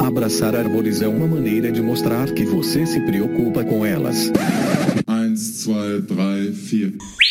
Abraçar árvores é uma maneira de mostrar que você se preocupa com elas. 1, 2, 3, 4.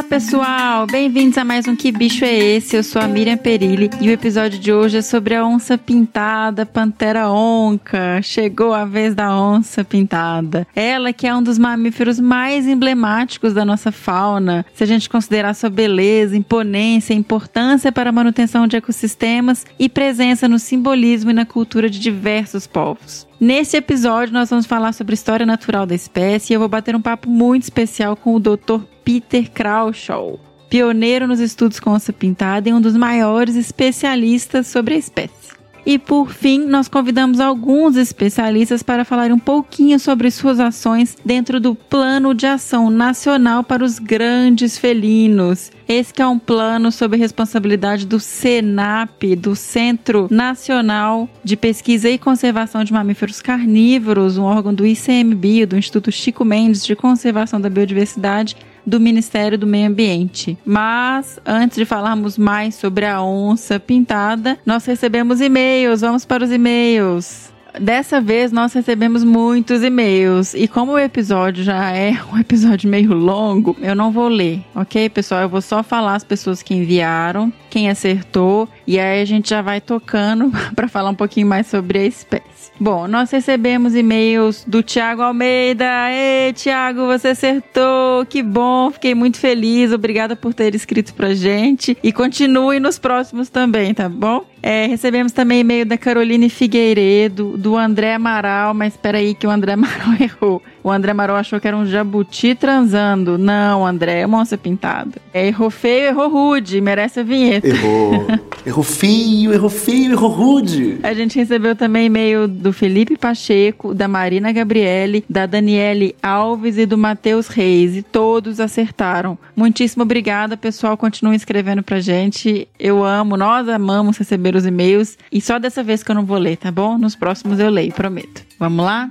Olá, pessoal! Bem-vindos a mais um Que Bicho é Esse? Eu sou a Miriam Perilli e o episódio de hoje é sobre a onça pintada, pantera onca. Chegou a vez da onça pintada. Ela que é um dos mamíferos mais emblemáticos da nossa fauna, se a gente considerar sua beleza, imponência, importância para a manutenção de ecossistemas e presença no simbolismo e na cultura de diversos povos. Nesse episódio, nós vamos falar sobre a história natural da espécie e eu vou bater um papo muito especial com o Dr. Peter Kraushaw, pioneiro nos estudos com onça pintada e um dos maiores especialistas sobre a espécie. E por fim, nós convidamos alguns especialistas para falar um pouquinho sobre suas ações dentro do Plano de Ação Nacional para os Grandes Felinos. Esse é um plano sob responsabilidade do CENAP, do Centro Nacional de Pesquisa e Conservação de Mamíferos Carnívoros, um órgão do ICMBio, do Instituto Chico Mendes de Conservação da Biodiversidade, do Ministério do Meio Ambiente. Mas antes de falarmos mais sobre a onça pintada, nós recebemos e-mails. Vamos para os e-mails. Dessa vez nós recebemos muitos e-mails e como o episódio já é um episódio meio longo, eu não vou ler, ok, pessoal? Eu vou só falar as pessoas que enviaram, quem acertou e aí a gente já vai tocando para falar um pouquinho mais sobre a espécie. Bom, nós recebemos e-mails do Tiago Almeida. Ei, Tiago, você acertou! Que bom, fiquei muito feliz. Obrigada por ter escrito pra gente. E continue nos próximos também, tá bom? É, recebemos também e-mail da Caroline Figueiredo, do André Amaral, mas espera aí que o André Amaral errou. O André Amaral achou que era um jabuti transando. Não, André, é uma onça pintada. É, errou feio, errou rude, merece a vinheta. Errou. errou feio, errou feio, errou rude. A gente recebeu também e-mail do Felipe Pacheco, da Marina Gabriele, da Daniele Alves e do Matheus Reis. E todos acertaram. Muitíssimo obrigada, pessoal. Continuem escrevendo pra gente. Eu amo, nós amamos receber os e-mails. E só dessa vez que eu não vou ler, tá bom? Nos próximos eu leio, prometo. Vamos lá?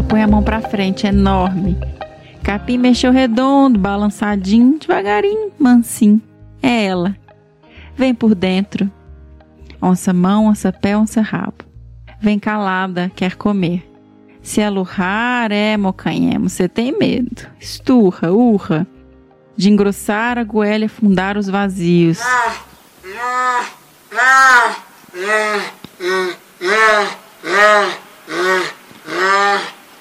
Ela põe a mão pra frente, enorme. Capim mexeu redondo, balançadinho, devagarinho, mansinho. É ela. Vem por dentro. Onça mão, onça pé, onça rabo. Vem calada, quer comer. Se alurrar, é, mocanhemo, você tem medo. Esturra, urra. De engrossar a goela e afundar os vazios.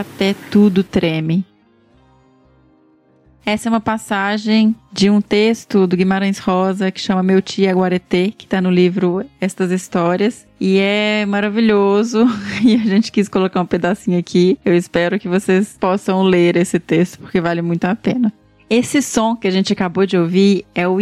Até tudo treme. Essa é uma passagem de um texto do Guimarães Rosa que chama Meu Tia Guareté, que está no livro Estas Histórias. E é maravilhoso e a gente quis colocar um pedacinho aqui. Eu espero que vocês possam ler esse texto porque vale muito a pena. Esse som que a gente acabou de ouvir é o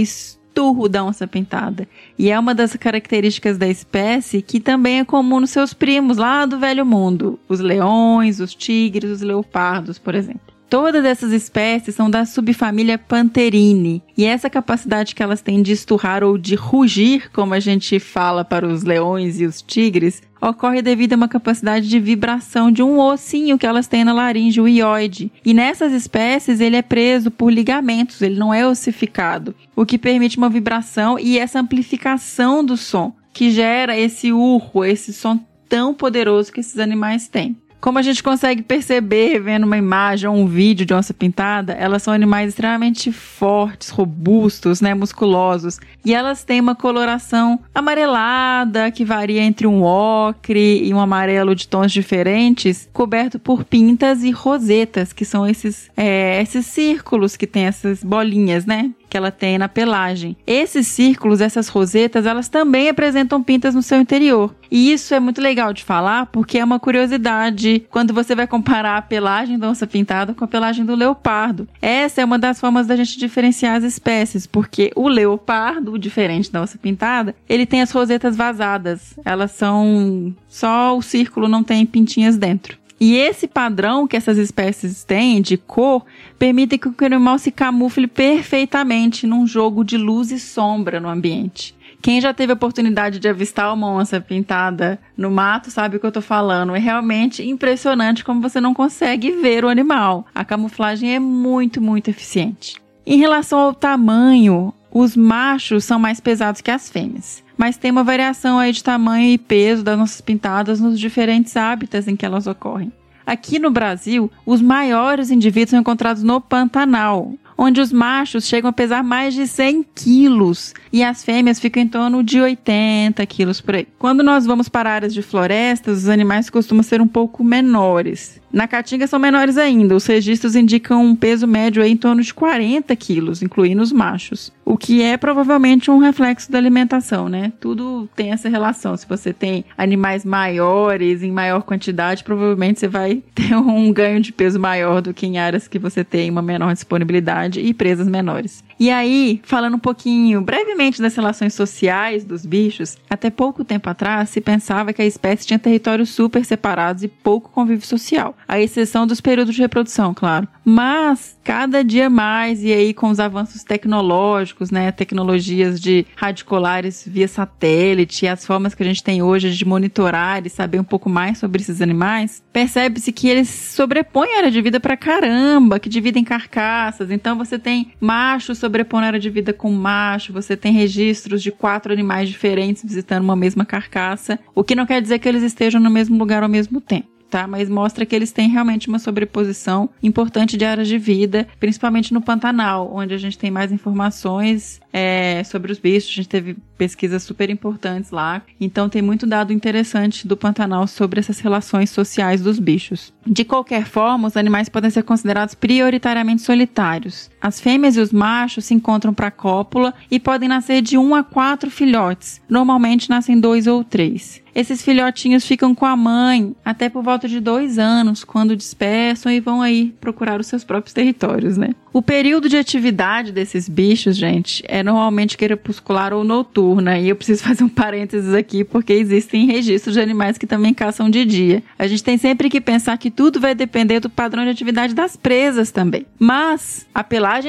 esturro da onça pintada. E é uma das características da espécie que também é comum nos seus primos lá do Velho Mundo: os leões, os tigres, os leopardos, por exemplo. Todas essas espécies são da subfamília Panterine, e essa capacidade que elas têm de esturrar ou de rugir, como a gente fala para os leões e os tigres, ocorre devido a uma capacidade de vibração de um ossinho que elas têm na laringe, o ióide. E nessas espécies ele é preso por ligamentos, ele não é ossificado, o que permite uma vibração e essa amplificação do som, que gera esse urro, esse som tão poderoso que esses animais têm. Como a gente consegue perceber vendo uma imagem ou um vídeo de onça pintada, elas são animais extremamente fortes, robustos, né, musculosos, e elas têm uma coloração amarelada que varia entre um ocre e um amarelo de tons diferentes, coberto por pintas e rosetas, que são esses, é, esses círculos que tem essas bolinhas, né? Que ela tem na pelagem. Esses círculos, essas rosetas, elas também apresentam pintas no seu interior. E isso é muito legal de falar porque é uma curiosidade quando você vai comparar a pelagem da onça pintada com a pelagem do leopardo. Essa é uma das formas da gente diferenciar as espécies, porque o leopardo, diferente da onça pintada, ele tem as rosetas vazadas. Elas são só o círculo, não tem pintinhas dentro. E esse padrão que essas espécies têm de cor permite que o animal se camufle perfeitamente num jogo de luz e sombra no ambiente. Quem já teve a oportunidade de avistar uma onça pintada no mato sabe o que eu tô falando. É realmente impressionante como você não consegue ver o animal. A camuflagem é muito, muito eficiente. Em relação ao tamanho, os machos são mais pesados que as fêmeas mas tem uma variação aí de tamanho e peso das nossas pintadas nos diferentes hábitats em que elas ocorrem. Aqui no Brasil, os maiores indivíduos são encontrados no Pantanal, onde os machos chegam a pesar mais de 100 quilos e as fêmeas ficam em torno de 80 quilos por aí. Quando nós vamos para áreas de florestas, os animais costumam ser um pouco menores. Na Caatinga são menores ainda. Os registros indicam um peso médio em torno de 40 quilos, incluindo os machos. O que é provavelmente um reflexo da alimentação, né? Tudo tem essa relação. Se você tem animais maiores, em maior quantidade, provavelmente você vai ter um ganho de peso maior do que em áreas que você tem uma menor disponibilidade e presas menores. E aí, falando um pouquinho brevemente das relações sociais dos bichos, até pouco tempo atrás se pensava que a espécie tinha territórios super separados e pouco convívio social, à exceção dos períodos de reprodução, claro. Mas cada dia mais, e aí com os avanços tecnológicos, né, tecnologias de radicolares via satélite, as formas que a gente tem hoje de monitorar e saber um pouco mais sobre esses animais, percebe-se que eles sobrepõem a área de vida pra caramba, que dividem carcaças. Então você tem machos sobrepondo a área de vida com macho, você tem registros de quatro animais diferentes visitando uma mesma carcaça, o que não quer dizer que eles estejam no mesmo lugar ao mesmo tempo tá? Mas mostra que eles têm realmente uma sobreposição importante de áreas de vida, principalmente no Pantanal, onde a gente tem mais informações é, sobre os bichos. A gente teve pesquisas super importantes lá. Então tem muito dado interessante do Pantanal sobre essas relações sociais dos bichos. De qualquer forma, os animais podem ser considerados prioritariamente solitários. As fêmeas e os machos se encontram para a cópula e podem nascer de um a quatro filhotes. Normalmente nascem dois ou três. Esses filhotinhos ficam com a mãe até por volta de dois anos, quando dispersam e vão aí procurar os seus próprios territórios, né? O período de atividade desses bichos, gente, é normalmente crepuscular ou noturna. E eu preciso fazer um parênteses aqui, porque existem registros de animais que também caçam de dia. A gente tem sempre que pensar que tudo vai depender do padrão de atividade das presas também. Mas a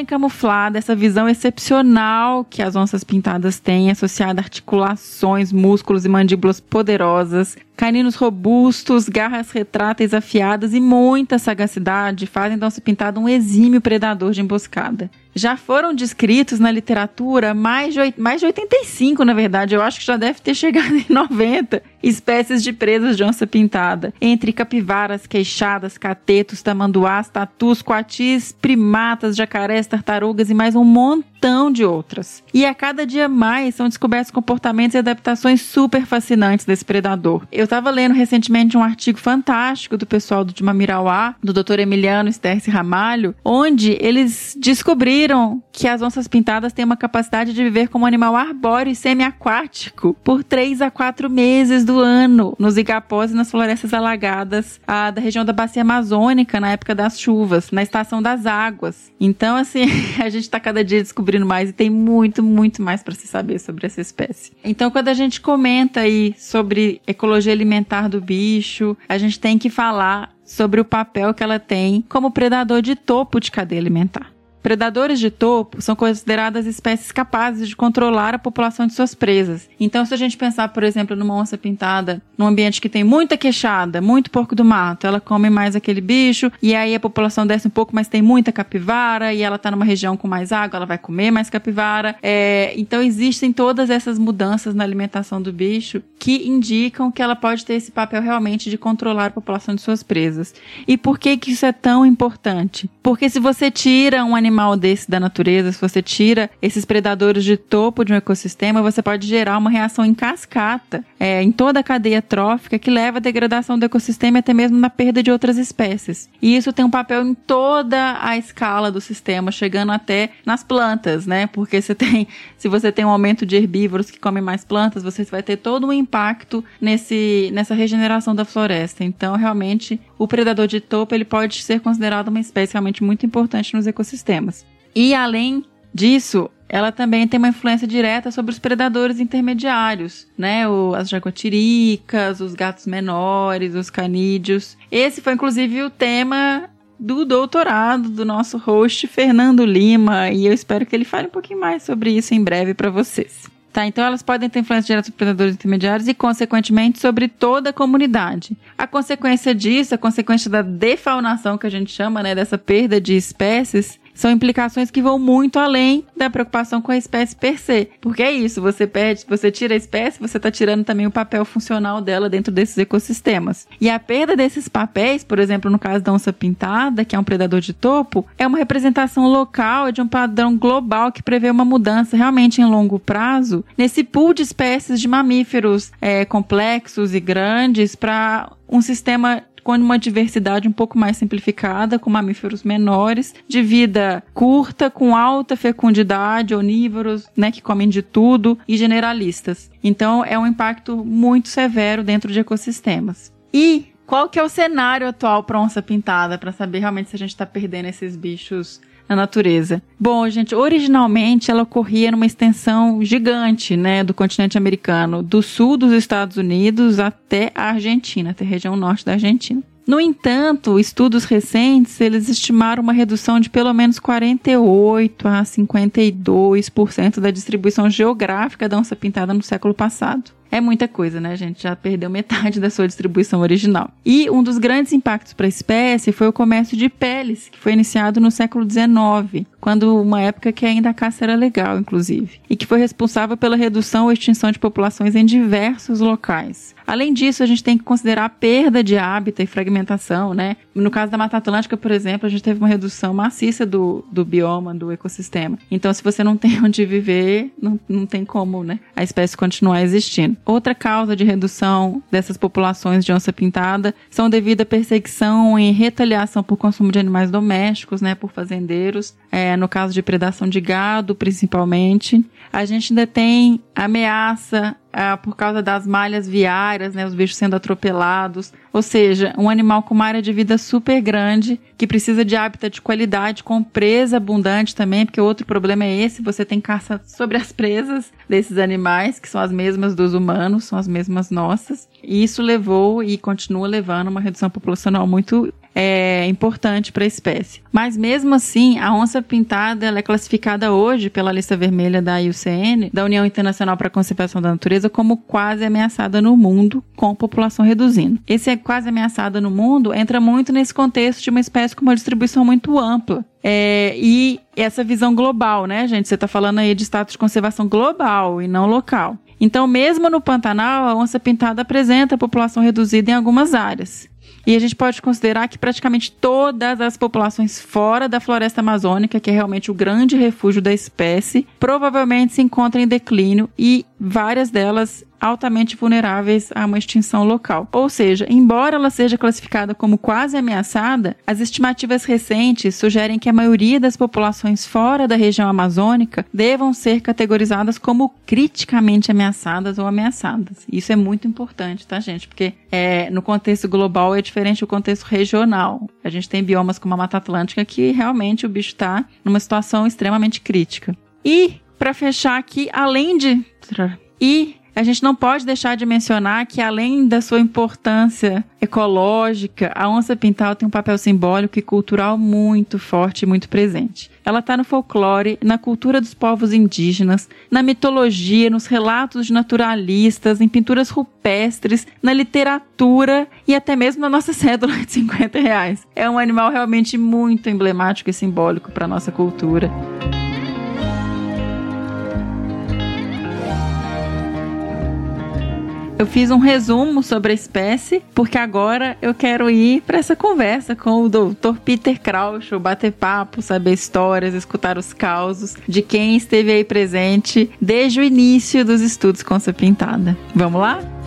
camuflada, essa visão excepcional que as onças pintadas têm, associada a articulações, músculos e mandíbulas poderosas, Caninos robustos, garras retráteis afiadas e muita sagacidade fazem da onça pintada um exímio predador de emboscada já foram descritos na literatura mais de, mais de 85, na verdade, eu acho que já deve ter chegado em 90 espécies de presas de onça pintada, entre capivaras, queixadas, catetos, tamanduás, tatus, coatis, primatas, jacarés, tartarugas e mais um montão de outras. E a cada dia mais são descobertos comportamentos e adaptações super fascinantes desse predador. Eu estava lendo recentemente um artigo fantástico do pessoal do Mamirauá, do Dr. Emiliano Sterce Ramalho, onde eles descobriram que as onças pintadas têm uma capacidade de viver como animal arbóreo e semiaquático por 3 a 4 meses do ano nos igapós e nas florestas alagadas a, da região da bacia amazônica na época das chuvas, na estação das águas. Então, assim, a gente está cada dia descobrindo mais e tem muito, muito mais para se saber sobre essa espécie. Então, quando a gente comenta aí sobre ecologia alimentar do bicho, a gente tem que falar sobre o papel que ela tem como predador de topo de cadeia alimentar. Predadores de topo são consideradas espécies capazes de controlar a população de suas presas. Então, se a gente pensar, por exemplo, numa onça pintada, num ambiente que tem muita queixada, muito porco do mato, ela come mais aquele bicho, e aí a população desce um pouco, mas tem muita capivara, e ela está numa região com mais água, ela vai comer mais capivara. É, então, existem todas essas mudanças na alimentação do bicho que indicam que ela pode ter esse papel realmente de controlar a população de suas presas. E por que, que isso é tão importante? Porque se você tira um animal desse da natureza, se você tira esses predadores de topo de um ecossistema, você pode gerar uma reação em cascata é, em toda a cadeia trófica que leva à degradação do ecossistema e até mesmo na perda de outras espécies. E isso tem um papel em toda a escala do sistema, chegando até nas plantas, né? Porque você tem, se você tem um aumento de herbívoros que comem mais plantas, você vai ter todo um impacto nesse, nessa regeneração da floresta. Então, realmente, o predador de topo ele pode ser considerado uma espécie realmente muito importante nos ecossistemas. E além disso, ela também tem uma influência direta sobre os predadores intermediários, né? O, as jaguatiricas, os gatos menores, os canídeos. Esse foi inclusive o tema do doutorado do nosso host Fernando Lima e eu espero que ele fale um pouquinho mais sobre isso em breve para vocês. Tá, então elas podem ter influência direta sobre predadores intermediários e, consequentemente, sobre toda a comunidade. A consequência disso, a consequência da defaunação que a gente chama, né, dessa perda de espécies, são implicações que vão muito além da preocupação com a espécie per se. Porque é isso, você perde, você tira a espécie, você está tirando também o papel funcional dela dentro desses ecossistemas. E a perda desses papéis, por exemplo, no caso da onça pintada, que é um predador de topo, é uma representação local de um padrão global que prevê uma mudança realmente em longo prazo nesse pool de espécies de mamíferos é, complexos e grandes para um sistema com uma diversidade um pouco mais simplificada, com mamíferos menores, de vida curta, com alta fecundidade, onívoros, né, que comem de tudo e generalistas. Então é um impacto muito severo dentro de ecossistemas. E qual que é o cenário atual para onça pintada, para saber realmente se a gente está perdendo esses bichos na natureza. Bom, gente, originalmente ela ocorria numa extensão gigante, né, do continente americano, do sul dos Estados Unidos até a Argentina, até a região norte da Argentina. No entanto, estudos recentes, eles estimaram uma redução de pelo menos 48 a 52% da distribuição geográfica da onça pintada no século passado. É muita coisa, né, gente? Já perdeu metade da sua distribuição original. E um dos grandes impactos para a espécie foi o comércio de peles, que foi iniciado no século XIX, quando uma época que ainda a caça era legal, inclusive, e que foi responsável pela redução ou extinção de populações em diversos locais. Além disso, a gente tem que considerar a perda de hábitat e fragmentação, né? No caso da Mata Atlântica, por exemplo, a gente teve uma redução maciça do, do bioma, do ecossistema. Então, se você não tem onde viver, não, não tem como, né? A espécie continuar existindo. Outra causa de redução dessas populações de onça pintada são devido à perseguição e retaliação por consumo de animais domésticos, né, por fazendeiros, é, no caso de predação de gado, principalmente. A gente ainda tem ameaça ah, por causa das malhas viárias, né, os bichos sendo atropelados. Ou seja, um animal com uma área de vida super grande, que precisa de hábitat de qualidade, com presa abundante também, porque outro problema é esse, você tem caça sobre as presas desses animais, que são as mesmas dos humanos, são as mesmas nossas. E isso levou e continua levando uma redução populacional muito é importante para a espécie. Mas mesmo assim, a onça pintada é classificada hoje pela lista vermelha da IUCN, da União Internacional para a Conservação da Natureza, como quase ameaçada no mundo, com população reduzindo. Esse é quase ameaçada no mundo entra muito nesse contexto de uma espécie com uma distribuição muito ampla. É, e essa visão global, né, gente? Você está falando aí de status de conservação global e não local. Então, mesmo no Pantanal, a onça pintada apresenta população reduzida em algumas áreas. E a gente pode considerar que praticamente todas as populações fora da floresta amazônica, que é realmente o grande refúgio da espécie, provavelmente se encontram em declínio e várias delas altamente vulneráveis a uma extinção local. Ou seja, embora ela seja classificada como quase ameaçada, as estimativas recentes sugerem que a maioria das populações fora da região amazônica devam ser categorizadas como criticamente ameaçadas ou ameaçadas. Isso é muito importante, tá, gente? Porque é, no contexto global é diferente do contexto regional. A gente tem biomas como a Mata Atlântica que realmente o bicho está numa situação extremamente crítica. E para fechar aqui, além de e a gente não pode deixar de mencionar que, além da sua importância ecológica, a onça pintal tem um papel simbólico e cultural muito forte e muito presente. Ela está no folclore, na cultura dos povos indígenas, na mitologia, nos relatos de naturalistas, em pinturas rupestres, na literatura e até mesmo na nossa cédula de 50 reais. É um animal realmente muito emblemático e simbólico para a nossa cultura. Eu fiz um resumo sobre a espécie, porque agora eu quero ir para essa conversa com o Dr. Peter Krausch, bater papo, saber histórias, escutar os causos de quem esteve aí presente desde o início dos estudos com essa pintada. Vamos lá?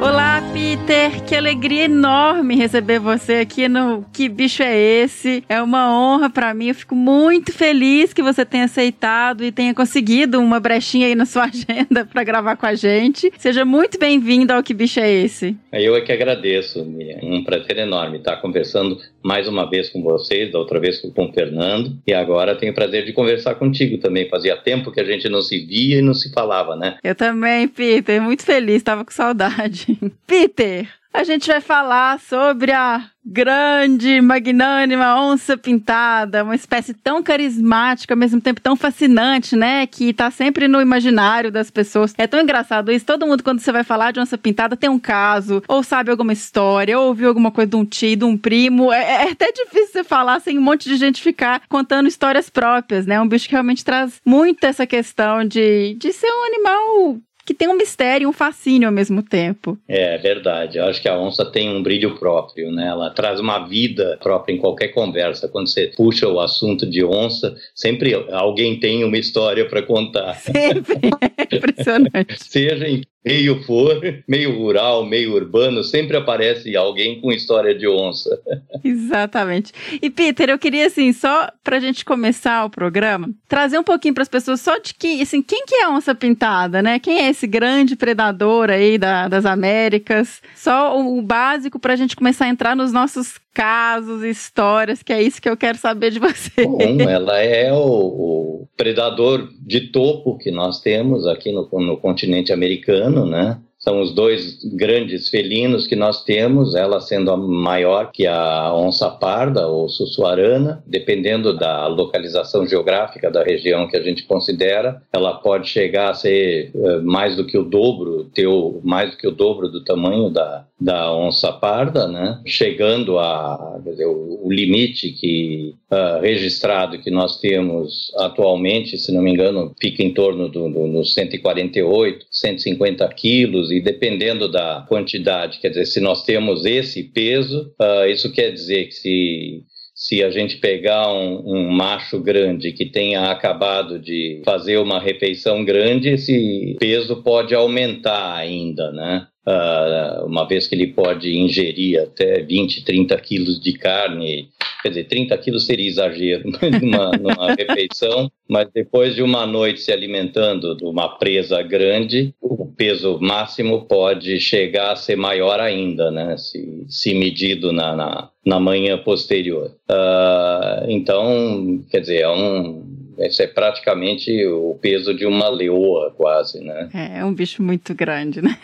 Olá, Peter! Que alegria enorme receber você aqui no Que Bicho é Esse? É uma honra para mim. Eu fico muito feliz que você tenha aceitado e tenha conseguido uma brechinha aí na sua agenda para gravar com a gente. Seja muito bem-vindo ao Que Bicho é Esse? Eu é que agradeço, Miriam. Um prazer enorme estar conversando mais uma vez com vocês, da outra vez com o Fernando, e agora tenho o prazer de conversar contigo também. Fazia tempo que a gente não se via e não se falava, né? Eu também, Peter. Muito feliz, estava com saudade. Peter, a gente vai falar sobre a grande, magnânima onça pintada, uma espécie tão carismática, ao mesmo tempo tão fascinante, né? Que tá sempre no imaginário das pessoas. É tão engraçado isso. Todo mundo, quando você vai falar de onça pintada, tem um caso, ou sabe alguma história, ou ouviu alguma coisa de um tio, de um primo. É, é até difícil você falar sem um monte de gente ficar contando histórias próprias, né? Um bicho que realmente traz muito essa questão de, de ser um animal que tem um mistério e um fascínio ao mesmo tempo. É verdade. Eu acho que a onça tem um brilho próprio, né? Ela traz uma vida própria em qualquer conversa. Quando você puxa o assunto de onça, sempre alguém tem uma história para contar. Sempre. É impressionante. Seja em meio for, meio rural, meio urbano, sempre aparece alguém com história de onça. Exatamente. E Peter, eu queria assim, só pra gente começar o programa, trazer um pouquinho para as pessoas só de que, assim, quem que é a onça pintada, né? Quem é esse grande predador aí da, das Américas? Só o, o básico pra gente começar a entrar nos nossos casos, histórias, que é isso que eu quero saber de você. Bom, ela é o, o predador de topo que nós temos aqui no, no continente americano, né? São os dois grandes felinos que nós temos, ela sendo a maior que a onça parda ou sussuarana, dependendo da localização geográfica da região que a gente considera, ela pode chegar a ser uh, mais do que o dobro, ter mais do que o dobro do tamanho da, da onça parda, né? chegando a dizer, o, limite que uh, registrado que nós temos atualmente, se não me engano, fica em torno dos do, do 148, 150 quilos e dependendo da quantidade, quer dizer, se nós temos esse peso, uh, isso quer dizer que se se a gente pegar um, um, macho grande que tenha acabado de fazer uma refeição grande, esse peso pode aumentar ainda, né? Uh, uma vez que ele pode ingerir até 20, 30 quilos de carne Quer dizer, 30 quilos seria exagero numa, numa refeição, mas depois de uma noite se alimentando de uma presa grande, o peso máximo pode chegar a ser maior ainda, né? Se, se medido na, na, na manhã posterior. Uh, então, quer dizer, é um, esse é praticamente o peso de uma leoa, quase, né? É, é um bicho muito grande, né?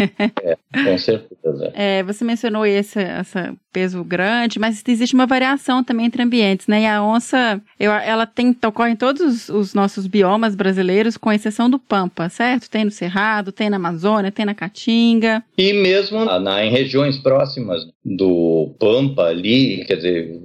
É, com certeza. É, você mencionou esse, esse peso grande, mas existe uma variação também entre ambientes, né? E a onça, eu, ela tem, ocorre em todos os nossos biomas brasileiros, com exceção do Pampa, certo? Tem no Cerrado, tem na Amazônia, tem na Caatinga. E mesmo na, em regiões próximas do Pampa ali, quer dizer,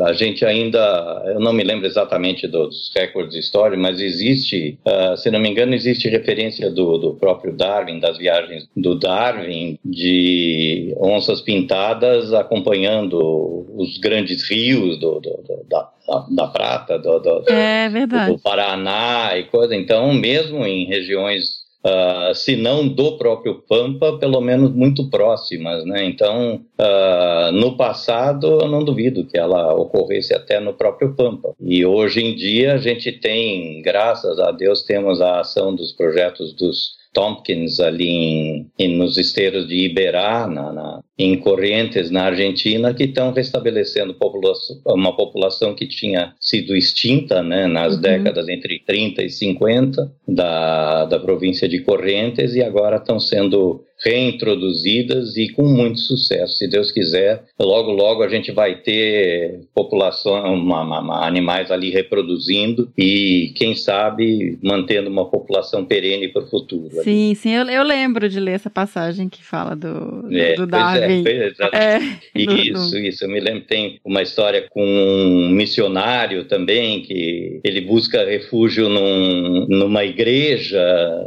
a, a, gente ainda, eu não me lembro exatamente dos recordes históricos, mas existe, uh, se não me engano, existe referência do, do próprio Darwin, das viagens do Darwin, de onças pintadas acompanhando os grandes rios do, do, do da, da, Prata, do, do, é do Paraná e coisa. Então, mesmo em regiões uh, se não do próprio Pampa, pelo menos muito próximas, né? Então, uh, no passado, eu não duvido que ela ocorresse até no próprio Pampa. E hoje em dia a gente tem, graças a Deus, temos a ação dos projetos dos Tompkins ali em, em, nos esteiros de Iberá, na, na, em Corrientes, na Argentina, que estão restabelecendo população, uma população que tinha sido extinta né, nas uhum. décadas entre 30 e 50 da, da província de Corrientes e agora estão sendo reintroduzidas e com muito sucesso. Se Deus quiser, logo, logo a gente vai ter população, uma, uma, animais ali reproduzindo e, quem sabe, mantendo uma população perene para o futuro. Sim, ali. sim, eu, eu, lembro de ler essa passagem que fala do, do, é, do é, Darwin. É, é, isso, do... isso. Eu me lembro, tem uma história com um missionário também, que ele busca refúgio num, numa igreja,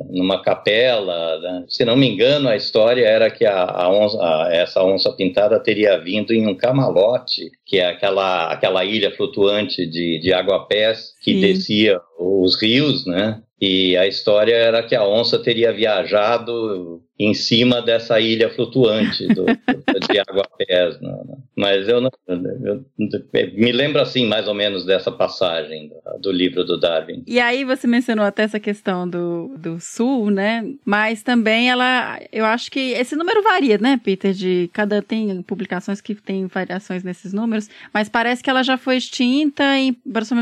numa capela. Né? Se não me engano, a história era que a, a onça, a, essa onça pintada teria vindo em um camalote, que é aquela, aquela ilha flutuante de, de água-pés que Sim. descia os rios, né? E a história era que a onça teria viajado em cima dessa ilha flutuante do, de água-pés. Né? Mas eu, não, eu, me lembro assim, mais ou menos, dessa passagem do, do, livro do Darwin. E aí você mencionou até essa questão do, do sul, né? Mas também ela, eu acho que esse número varia, né, Peter? De cada tem publicações que tem variações nesses números, mas parece que ela já foi extinta em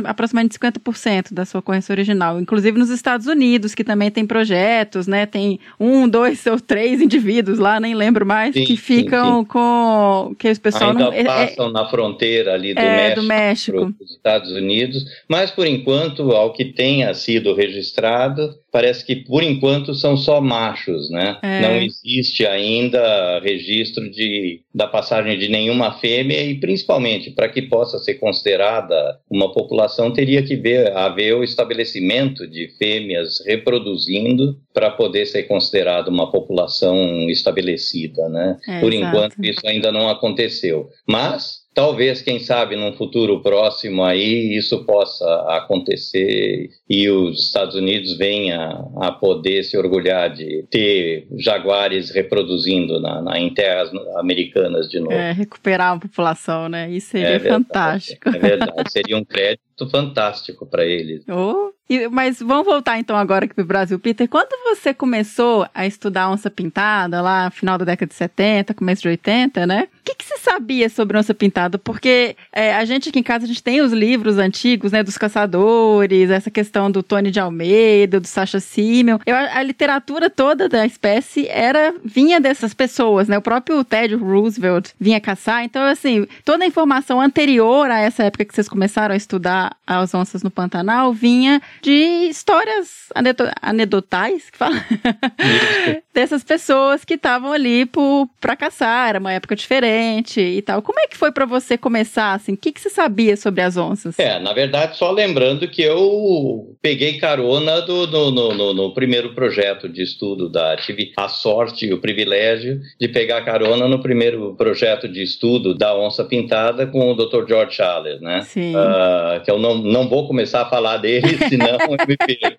aproximadamente 50% da sua ocorrência original, inclusive nos Estados Unidos, que também tem projetos, né? Tem um, dois ou três indivíduos lá, nem lembro mais, sim, que ficam sim, sim. com. que os pessoal Ainda não. É, é passam é, na fronteira ali do é, México, do México. Para os Estados Unidos, mas por enquanto, ao que tenha sido registrado, parece que por enquanto são só machos, né? É. Não existe ainda registro de, da passagem de nenhuma fêmea e principalmente para que possa ser considerada uma população teria que ver, haver o estabelecimento de fêmeas reproduzindo para poder ser considerada uma população estabelecida, né? É, por exato. enquanto isso ainda não aconteceu, mas talvez, quem sabe, num futuro próximo aí isso possa acontecer e os Estados Unidos venham a poder se orgulhar de ter jaguares reproduzindo na, na, em terras americanas de novo. É, recuperar a população, né? Isso seria é fantástico. É verdade, seria um crédito fantástico para eles. Oh, mas vamos voltar então agora aqui para o Brasil, Peter. Quando você começou a estudar onça pintada, lá final da década de 70, começo de 80, né? O que, que você sabia sobre onça pintada? Porque é, a gente aqui em casa, a gente tem os livros antigos, né? Dos caçadores, essa questão do Tony de Almeida, do Sacha Simmel. Eu, a, a literatura toda da espécie era vinha dessas pessoas, né? O próprio Ted Roosevelt vinha caçar. Então, assim, toda a informação anterior a essa época que vocês começaram a estudar as onças no Pantanal vinha de histórias anedotais, que fala? dessas pessoas que estavam ali para caçar, era uma época diferente e tal. Como é que foi para você começar, assim? O que, que você sabia sobre as onças? É, na verdade, só lembrando que eu peguei carona do, no, no, no, primeiro projeto de estudo da... Tive a sorte e o privilégio de pegar carona no primeiro projeto de estudo da onça pintada com o Dr. George Schaller, né? Sim. Uh, que eu não, não vou começar a falar dele, senão eu me perco.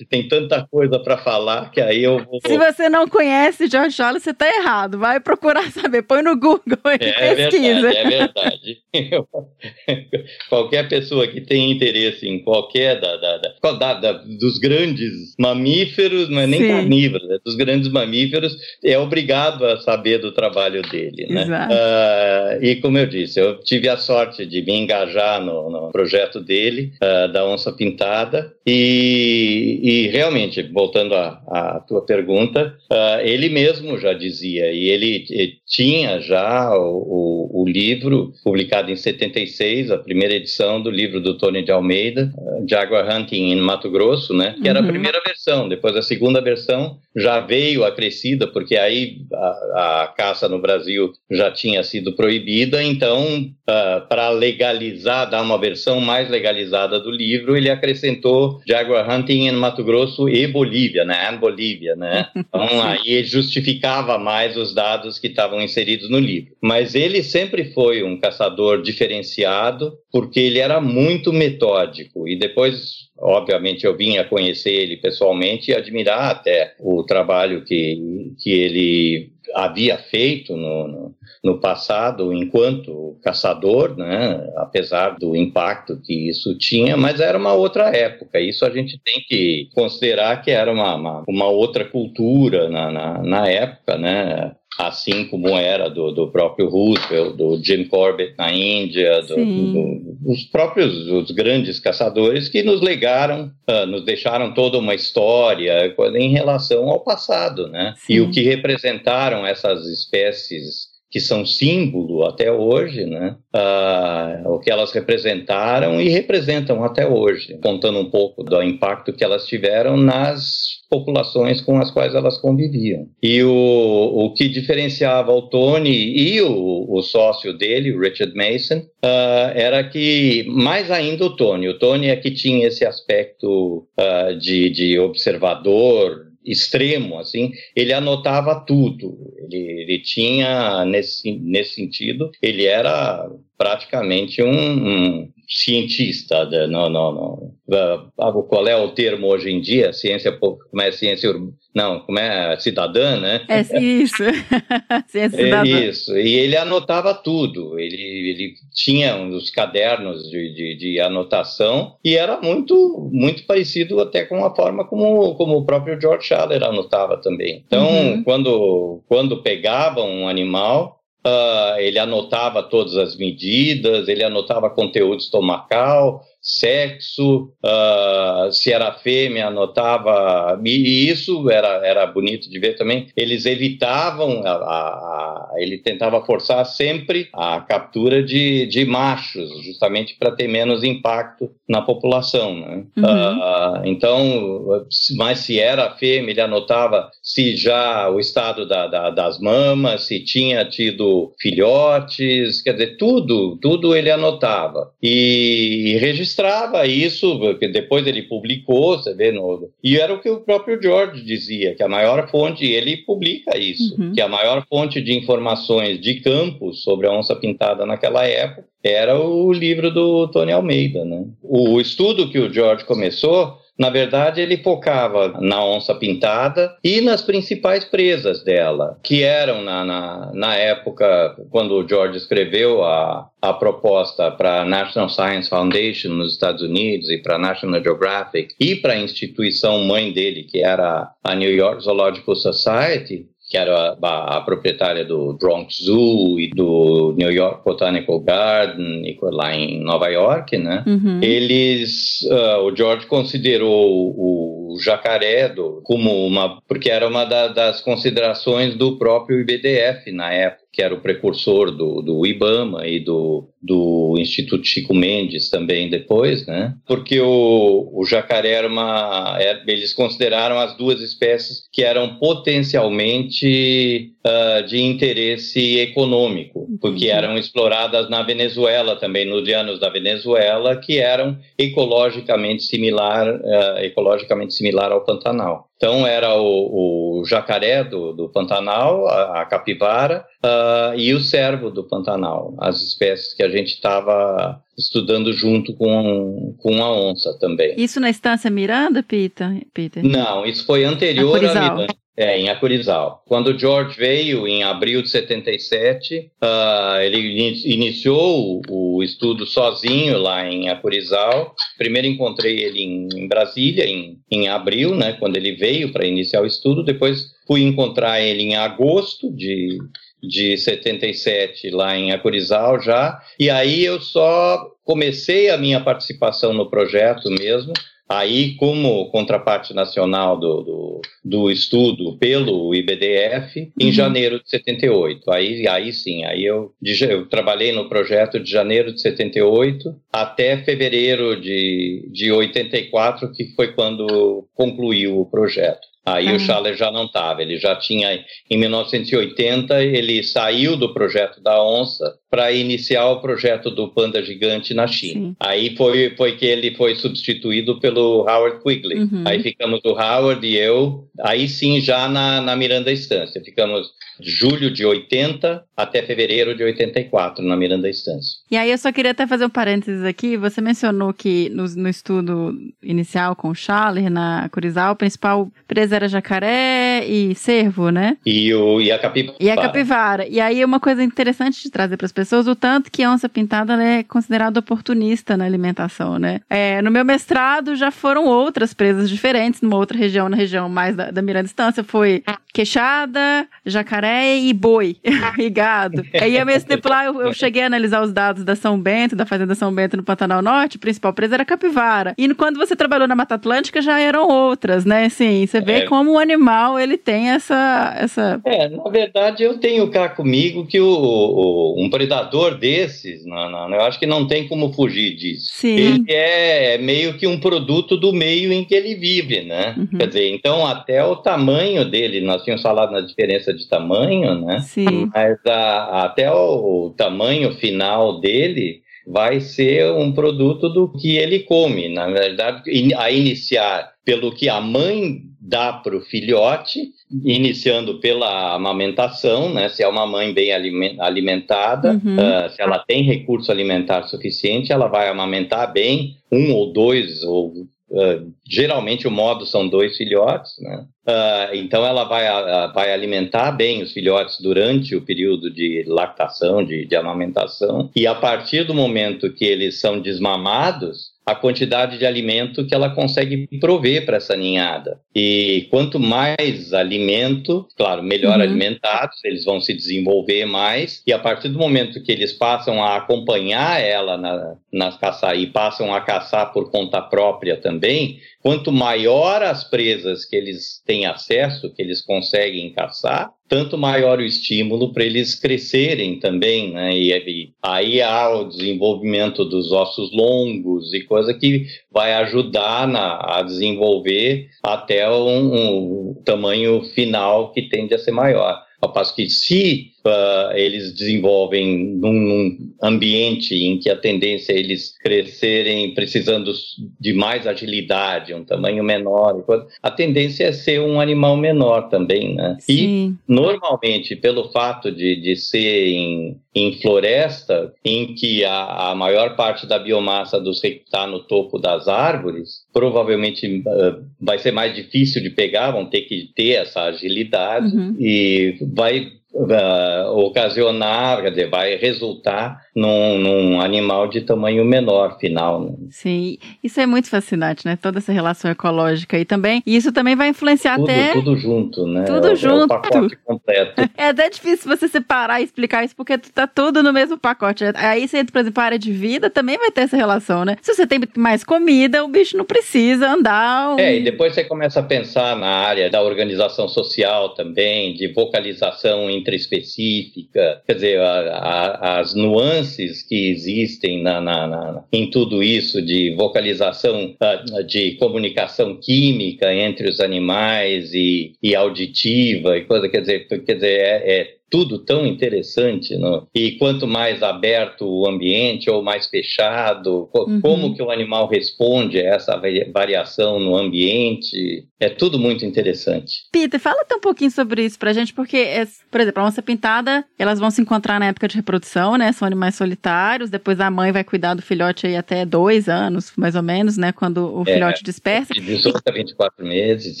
Tem tanta coisa para falar que aí eu vou. Se você não conhece George Orwell, você está errado. Vai procurar saber, põe no Google e é pesquisa. Verdade, é verdade. qualquer pessoa que tenha interesse em qualquer da, da, da, da dos grandes mamíferos, não é nem carnívoros, é dos grandes mamíferos, é obrigado a saber do trabalho dele. Né? Uh, e como eu disse, eu tive a sorte de me engajar no, no projeto dele, uh, da onça pintada, e, e realmente, voltando à tua pergunta, uh, ele mesmo já dizia, e ele, ele tinha já o, o, o livro publicado em 76, a primeira edição do livro do Tony de Almeida, Jaguar Hunting em Mato Grosso, né? Que era a uhum. primeira versão. Depois a segunda versão já veio acrescida, porque aí a, a caça no Brasil já tinha sido proibida. Então, uh, para legalizar, dar uma versão mais legalizada do livro, ele acrescentou Jaguar Hunting em Mato Grosso e Bolívia, né? And Bolívia, né? Então aí justificava mais os dados que estavam inseridos no livro. Mas ele sempre foi um caçador diferenciado, porque ele era muito metódico. E depois, obviamente, eu vim a conhecer ele pessoalmente e admirar até o trabalho que, que ele havia feito no, no, no, passado enquanto caçador, né? apesar do impacto que isso tinha, mas era uma outra época. Isso a gente tem que considerar que era uma, uma, uma outra cultura na, na, na época, né? Assim como era do, do próprio Roosevelt, do Jim Corbett na Índia, do, do, os próprios os grandes caçadores que nos legaram, uh, nos deixaram toda uma história em relação ao passado, né? Sim. E o que representaram essas espécies que são símbolo até hoje, né? Uh, o que elas representaram e representam até hoje, contando um pouco do impacto que elas tiveram nas populações com as quais elas conviviam. E o, o que diferenciava o Tony e o, o sócio dele, o Richard Mason, uh, era que, mais ainda o Tony, o Tony é que tinha esse aspecto uh, de, de observador, extremo, assim, ele anotava tudo. Ele, ele tinha, nesse, nesse sentido, ele era praticamente um, um cientista, de, não, não, não. Qual é o termo hoje em dia? Ciência, como é ciência não, como é cidadã, né? É isso, ciência é cidadã. É isso, e ele anotava tudo, ele, ele tinha os cadernos de, de, de, anotação e era muito, muito parecido até com a forma como, como o próprio George Schaller anotava também. Então, uhum. quando, quando pegavam um animal, Uh, ele anotava todas as medidas, ele anotava conteúdo estomacal, sexo, uh, se era fêmea, anotava, e isso era, era bonito de ver também. Eles evitavam, a, a, a ele tentava forçar sempre a captura de, de machos, justamente para ter menos impacto na população. Né? Uhum. Uh, então, mas se era fêmea, ele anotava se já o estado da, da, das mamas, se tinha tido filhotes, quer dizer, tudo, tudo ele anotava. E, e registrava registrava isso, porque depois ele publicou, você vê, no, e era o que o próprio George dizia, que a maior fonte, ele publica isso, uhum. que a maior fonte de informações de campo sobre a onça pintada naquela época era o livro do Tony Almeida, né? O estudo que o George começou na verdade, ele focava na onça pintada e nas principais presas dela, que eram, na, na, na época, quando o George escreveu a, a proposta para a National Science Foundation nos Estados Unidos e para a National Geographic e para a instituição mãe dele, que era a New York Zoological Society, que era a, a, proprietária do Bronx Zoo e do New York Botanical Garden, e lá em Nova York, né? Uhum. Eles, uh, o George considerou o, o jacaré do, como uma, porque era uma da, das considerações do próprio IBDF na época que era o precursor do, do IBAMA e do, do Instituto Chico Mendes também depois, né? Porque o, o jacaré era uma... É, eles consideraram as duas espécies que eram potencialmente uh, de interesse econômico, porque eram exploradas na Venezuela também, nos anos da Venezuela, que eram ecologicamente similar, uh, ecologicamente similar ao Pantanal. Então era o, o jacaré do, do Pantanal, a, a capivara uh, e o cervo do Pantanal, as espécies que a gente estava estudando junto com, com a onça também. Isso na Estância Miranda, Peter? Peter? Não, isso foi anterior a Miranda. É, em Acurizal. Quando George veio, em abril de 77, uh, ah, ele iniciou o, estudo sozinho lá em Acurizal. Primeiro encontrei ele em Brasília, em, em abril, né, quando ele veio para iniciar o estudo. Depois fui encontrar ele em agosto de, de 77, lá em Acurizal já. E aí eu só comecei a minha participação no projeto mesmo Aí, como contraparte nacional do, do, do estudo pelo IBDF, em uhum. janeiro de 78. Aí, aí sim, aí eu, eu trabalhei no projeto de janeiro de 78 até fevereiro de, de 84, que foi quando concluiu o projeto. Aí o Schaller já não estava, ele já tinha, em 1980, ele saiu do projeto da onça para iniciar o projeto do panda gigante na China. Sim. Aí foi, foi que ele foi substituído pelo Howard Quigley. Uhum. Aí ficamos o Howard e eu, aí sim já na, na Miranda Estância. Ficamos julho de 80 até fevereiro de 84 na Miranda Estância. E aí eu só queria até fazer um parênteses aqui. Você mencionou que no, no estudo inicial com o Schaller, na Curizal, o principal presa era jacaré e cervo, né? E, o, e a capivara. E a capivara. E aí uma coisa interessante de trazer para as pessoas, o tanto que a onça pintada é considerada oportunista na alimentação, né? É, no meu mestrado já foram outras presas diferentes, numa outra região, na região mais da, da Miranda Estância, foi queixada, jacaré e boi, e gado. Aí ao mesmo tempo lá eu, eu, cheguei a analisar os dados da São Bento, da Fazenda São Bento no Pantanal Norte, a principal presa era capivara. E quando você trabalhou na Mata Atlântica já eram outras, né? Assim, você vê é. Como o animal ele tem essa, essa. É, na verdade eu tenho cá comigo que o, o um predador desses, não, não, eu acho que não tem como fugir disso. Sim. Ele é, é meio que um produto do meio em que ele vive, né? Uhum. Quer dizer, então até o tamanho dele, nós tínhamos falado na diferença de tamanho, né? Sim. Mas a, até o, o tamanho final dele vai ser um produto do que ele come. Na verdade, a iniciar pelo que a mãe dá para o filhote, iniciando pela amamentação, né? Se é uma mãe bem alimentada, uhum. uh, se ela tem recurso alimentar suficiente, ela vai amamentar bem um ou dois ou Uh, geralmente o modo são dois filhotes, né? Uh, então ela vai, uh, vai alimentar bem os filhotes durante o período de lactação, de, de amamentação, e a partir do momento que eles são desmamados, a quantidade de alimento que ela consegue prover para essa ninhada. E quanto mais alimento, claro, melhor uhum. alimentados, eles vão se desenvolver mais, e a partir do momento que eles passam a acompanhar ela na, nas caçar e passam a caçar por conta própria também, quanto maior as presas que eles têm acesso, que eles conseguem caçar, tanto maior o estímulo para eles crescerem também, né? E, aí há o desenvolvimento dos ossos longos e coisa que vai ajudar na, a desenvolver até um, um tamanho final que tende a ser maior. Ao passo que se uh, eles desenvolvem num, num, ambiente em que a tendência é eles crescerem precisando de mais agilidade, um tamanho menor, a tendência é ser um animal menor também, né? Sim. E normalmente, pelo fato de, de ser em, em floresta, em que a, a maior parte da biomassa dos está no topo das árvores, provavelmente uh, vai ser mais difícil de pegar, vão ter que ter essa agilidade uhum. e vai uh, ocasionar, quer dizer, vai resultar num, num, animal de tamanho menor final. Né? Sim, isso é muito fascinante, né? Toda essa relação ecológica e também, e isso também vai influenciar tudo, até... Tudo junto, né? Tudo é, junto. É o pacote completo. É até difícil você separar e explicar isso, porque tá tudo no mesmo pacote. Aí você entra, por exemplo, a área de vida, também vai ter essa relação, né? Se você tem mais comida, o bicho não precisa andar... Um... É, e depois você começa a pensar na área da organização social também, de vocalização intraespecífica, quer dizer, a, a, as nuances que existem na, na, na, em tudo isso de vocalização, ah, de comunicação química entre os animais e, e auditiva e coisa, quer dizer, quer dizer é, é tudo tão interessante, não? e quanto mais aberto o ambiente ou mais fechado, uhum. como que o animal responde a essa variação no ambiente, é tudo muito interessante. Peter, fala um pouquinho sobre isso pra gente, porque, é, por exemplo, a onça pintada, elas vão se encontrar na época de reprodução, né, são animais solitários, depois a mãe vai cuidar do filhote aí até dois anos, mais ou menos, né, quando o é, filhote dispersa. De 18 a 24 meses,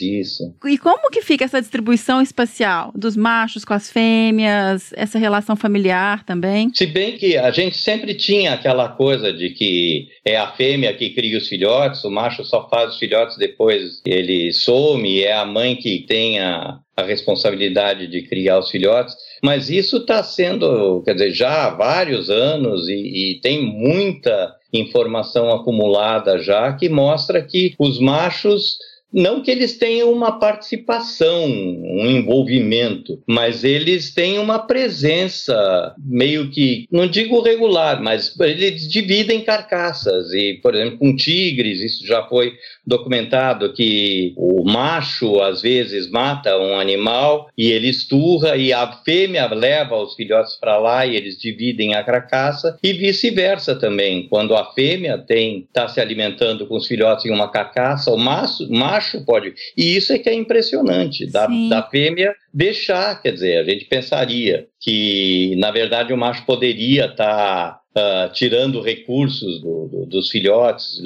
isso. E como que fica essa distribuição espacial dos machos com as fêmeas, essa relação familiar também? Se bem que a gente sempre tinha aquela coisa de que é a fêmea que cria os filhotes, o macho só faz os filhotes depois ele some, é a mãe que tem a, a responsabilidade de criar os filhotes, mas isso está sendo, quer dizer, já há vários anos e, e tem muita informação acumulada já que mostra que os machos não que eles tenham uma participação, um envolvimento, mas eles têm uma presença meio que, não digo regular, mas eles dividem carcaças. E, por exemplo, com tigres, isso já foi documentado que o macho às vezes mata um animal e ele esturra e a fêmea leva os filhotes para lá e eles dividem a carcaça e vice-versa também. Quando a fêmea tem está se alimentando com os filhotes em uma carcaça, o macho, macho pode. E isso é que é impressionante da, da fêmea deixar, quer dizer, a gente pensaria que na verdade o macho poderia estar tá uh, tirando recursos do, do, dos filhotes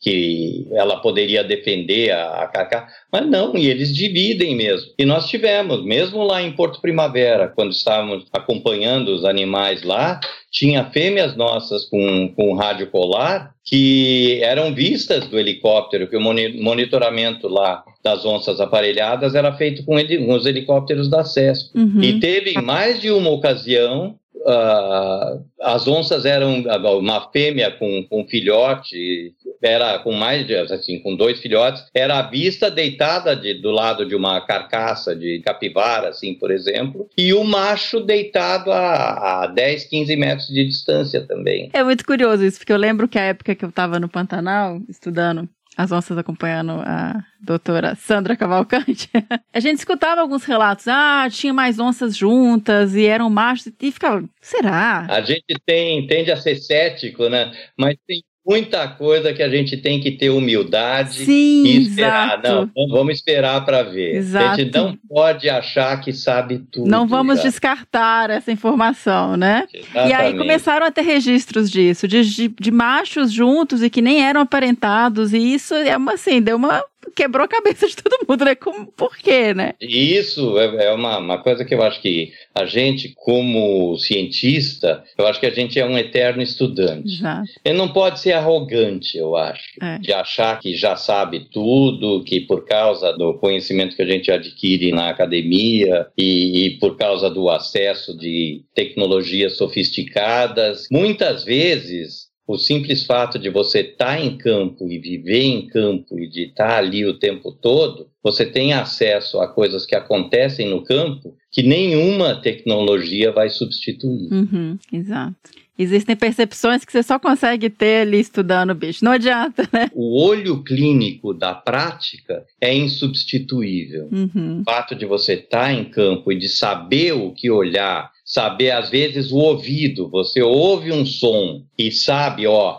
que ela poderia defender a, a Cacá, mas não, e eles dividem mesmo. E nós tivemos, mesmo lá em Porto Primavera, quando estávamos acompanhando os animais lá, tinha fêmeas nossas com, com rádio polar que eram vistas do helicóptero, que o monitoramento lá das onças aparelhadas era feito com, ele, com os helicópteros da CESP. Uhum. E teve mais de uma ocasião Uh, as onças eram uma fêmea com, com filhote, era com mais de, assim, com dois filhotes, era vista deitada de, do lado de uma carcaça de capivara, assim, por exemplo, e o macho deitado a, a 10, 15 metros de distância também. É muito curioso isso, porque eu lembro que a época que eu estava no Pantanal, estudando as onças acompanhando a doutora Sandra Cavalcante, a gente escutava alguns relatos. Ah, tinha mais onças juntas e eram machos. E ficava, será? A gente tem, tende a ser cético, né? Mas tem muita coisa que a gente tem que ter humildade Sim, e esperar. Exato. Não, vamos esperar para ver. Exato. A gente não pode achar que sabe tudo. Não vamos descartar essa informação, né? Exatamente. E aí começaram a ter registros disso, de, de, de, machos juntos e que nem eram aparentados, e isso é uma assim, deu uma quebrou a cabeça de todo mundo, né? Como, por quê, né? Isso é, é uma, uma coisa que eu acho que a gente, como cientista, eu acho que a gente é um eterno estudante. Já. Ele não pode ser arrogante, eu acho, é. de achar que já sabe tudo, que por causa do conhecimento que a gente adquire na academia e, e por causa do acesso de tecnologias sofisticadas, muitas vezes o simples fato de você estar tá em campo e viver em campo e de estar tá ali o tempo todo, você tem acesso a coisas que acontecem no campo que nenhuma tecnologia vai substituir. Uhum, exato. Existem percepções que você só consegue ter ali estudando o bicho. Não adianta, né? O olho clínico da prática é insubstituível. Uhum. O fato de você estar tá em campo e de saber o que olhar saber às vezes o ouvido, você ouve um som e sabe, ó,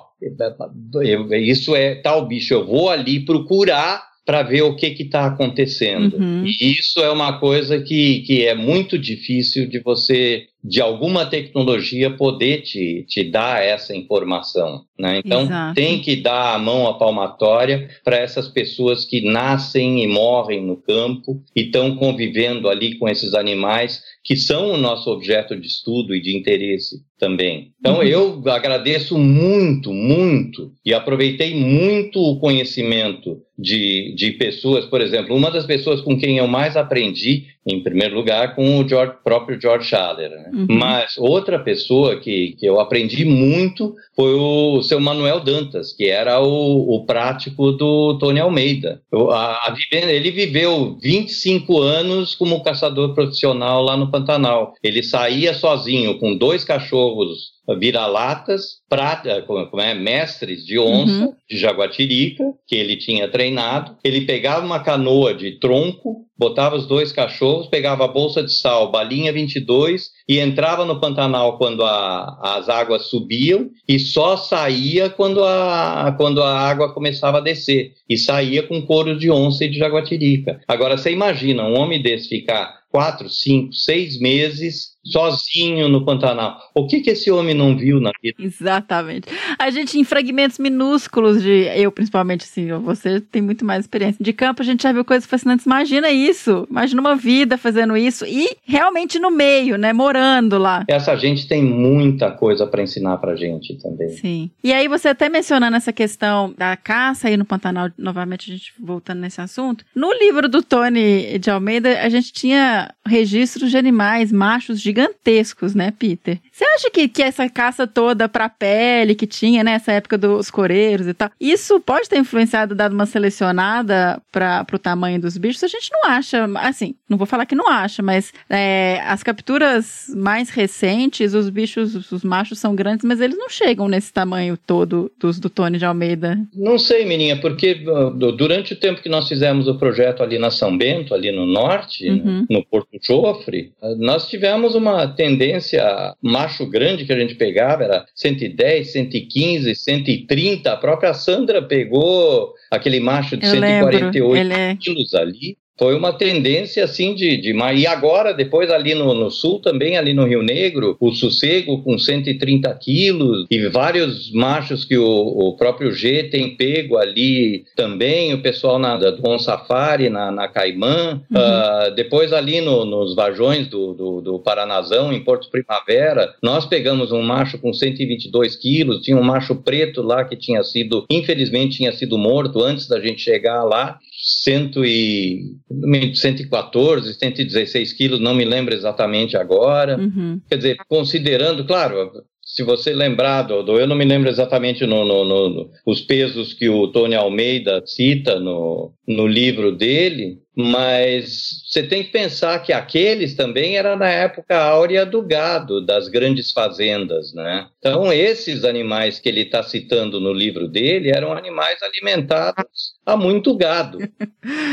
isso é tal bicho, eu vou ali procurar para ver o que está acontecendo. Uhum. E isso é uma coisa que, que é muito difícil de você de alguma tecnologia poder te, te dar essa informação. Né? Então, Exato. tem que dar a mão à palmatória para essas pessoas que nascem e morrem no campo e estão convivendo ali com esses animais que são o nosso objeto de estudo e de interesse também. Então, uhum. eu agradeço muito, muito e aproveitei muito o conhecimento de, de pessoas, por exemplo, uma das pessoas com quem eu mais aprendi, em primeiro lugar, com o George, próprio George Schaller. Né? Uhum. Mas outra pessoa que, que eu aprendi muito foi o seu Manuel Dantas, que era o, o prático do Tony Almeida. A, a, ele viveu 25 anos como caçador profissional lá no Pantanal. Ele saía sozinho com dois cachorros vira-latas, como é, mestres de onça, uhum. de jaguatirica, que ele tinha treinado. Ele pegava uma canoa de tronco, botava os dois cachorros, pegava a bolsa de sal, balinha 22 e entrava no Pantanal quando a, as águas subiam e só saía quando a, quando a água começava a descer. E saía com couro de onça e de jaguatirica. Agora, você imagina um homem desse ficar quatro, cinco, seis meses sozinho no Pantanal. O que que esse homem não viu na vida? Exatamente. A gente em fragmentos minúsculos de eu principalmente assim, você tem muito mais experiência de campo, a gente já viu coisas fascinantes. Imagina isso, imagina uma vida fazendo isso e realmente no meio, né, morando lá. Essa gente tem muita coisa para ensinar pra gente também. Sim. E aí você até mencionando essa questão da caça aí no Pantanal, novamente a gente voltando nesse assunto. No livro do Tony de Almeida, a gente tinha registros de animais machos gigantescos, né, Peter? Você acha que, que essa caça toda pra pele que tinha, né, essa época dos coreiros e tal, isso pode ter influenciado, dado uma selecionada para o tamanho dos bichos? A gente não acha, assim, não vou falar que não acha, mas é, as capturas mais recentes, os bichos, os machos são grandes, mas eles não chegam nesse tamanho todo dos do Tony de Almeida. Não sei, menina, porque durante o tempo que nós fizemos o projeto ali na São Bento, ali no norte, uhum. no Porto Jofre, uh, nós tivemos uma tendência, macho grande que a gente pegava era 110, 115, 130, a própria Sandra pegou aquele macho de Eu 148 lembro. quilos ali, Foi uma tendência assim de, de e agora depois ali no, no, sul também ali no Rio Negro o sossego com 130 quilos e vários machos que o, o próprio G tem pego ali também o pessoal na, do On Safari na, na Caimã uhum. uh, depois ali no, nos vajões do, do, do, Paranazão em Porto Primavera nós pegamos um macho com 122 quilos tinha um macho preto lá que tinha sido infelizmente tinha sido morto antes da gente chegar lá cento e, 114, 116 quilos, não me lembro exatamente agora. Uhum. Quer dizer, considerando, claro, se você lembrar, Dodô, eu não me lembro exatamente no, no, no, os pesos que o Tony Almeida cita no, no livro dele, mas você tem que pensar que aqueles também era na época áurea do gado, das grandes fazendas, né? Então, esses animais que ele está citando no livro dele eram animais alimentados a muito gado.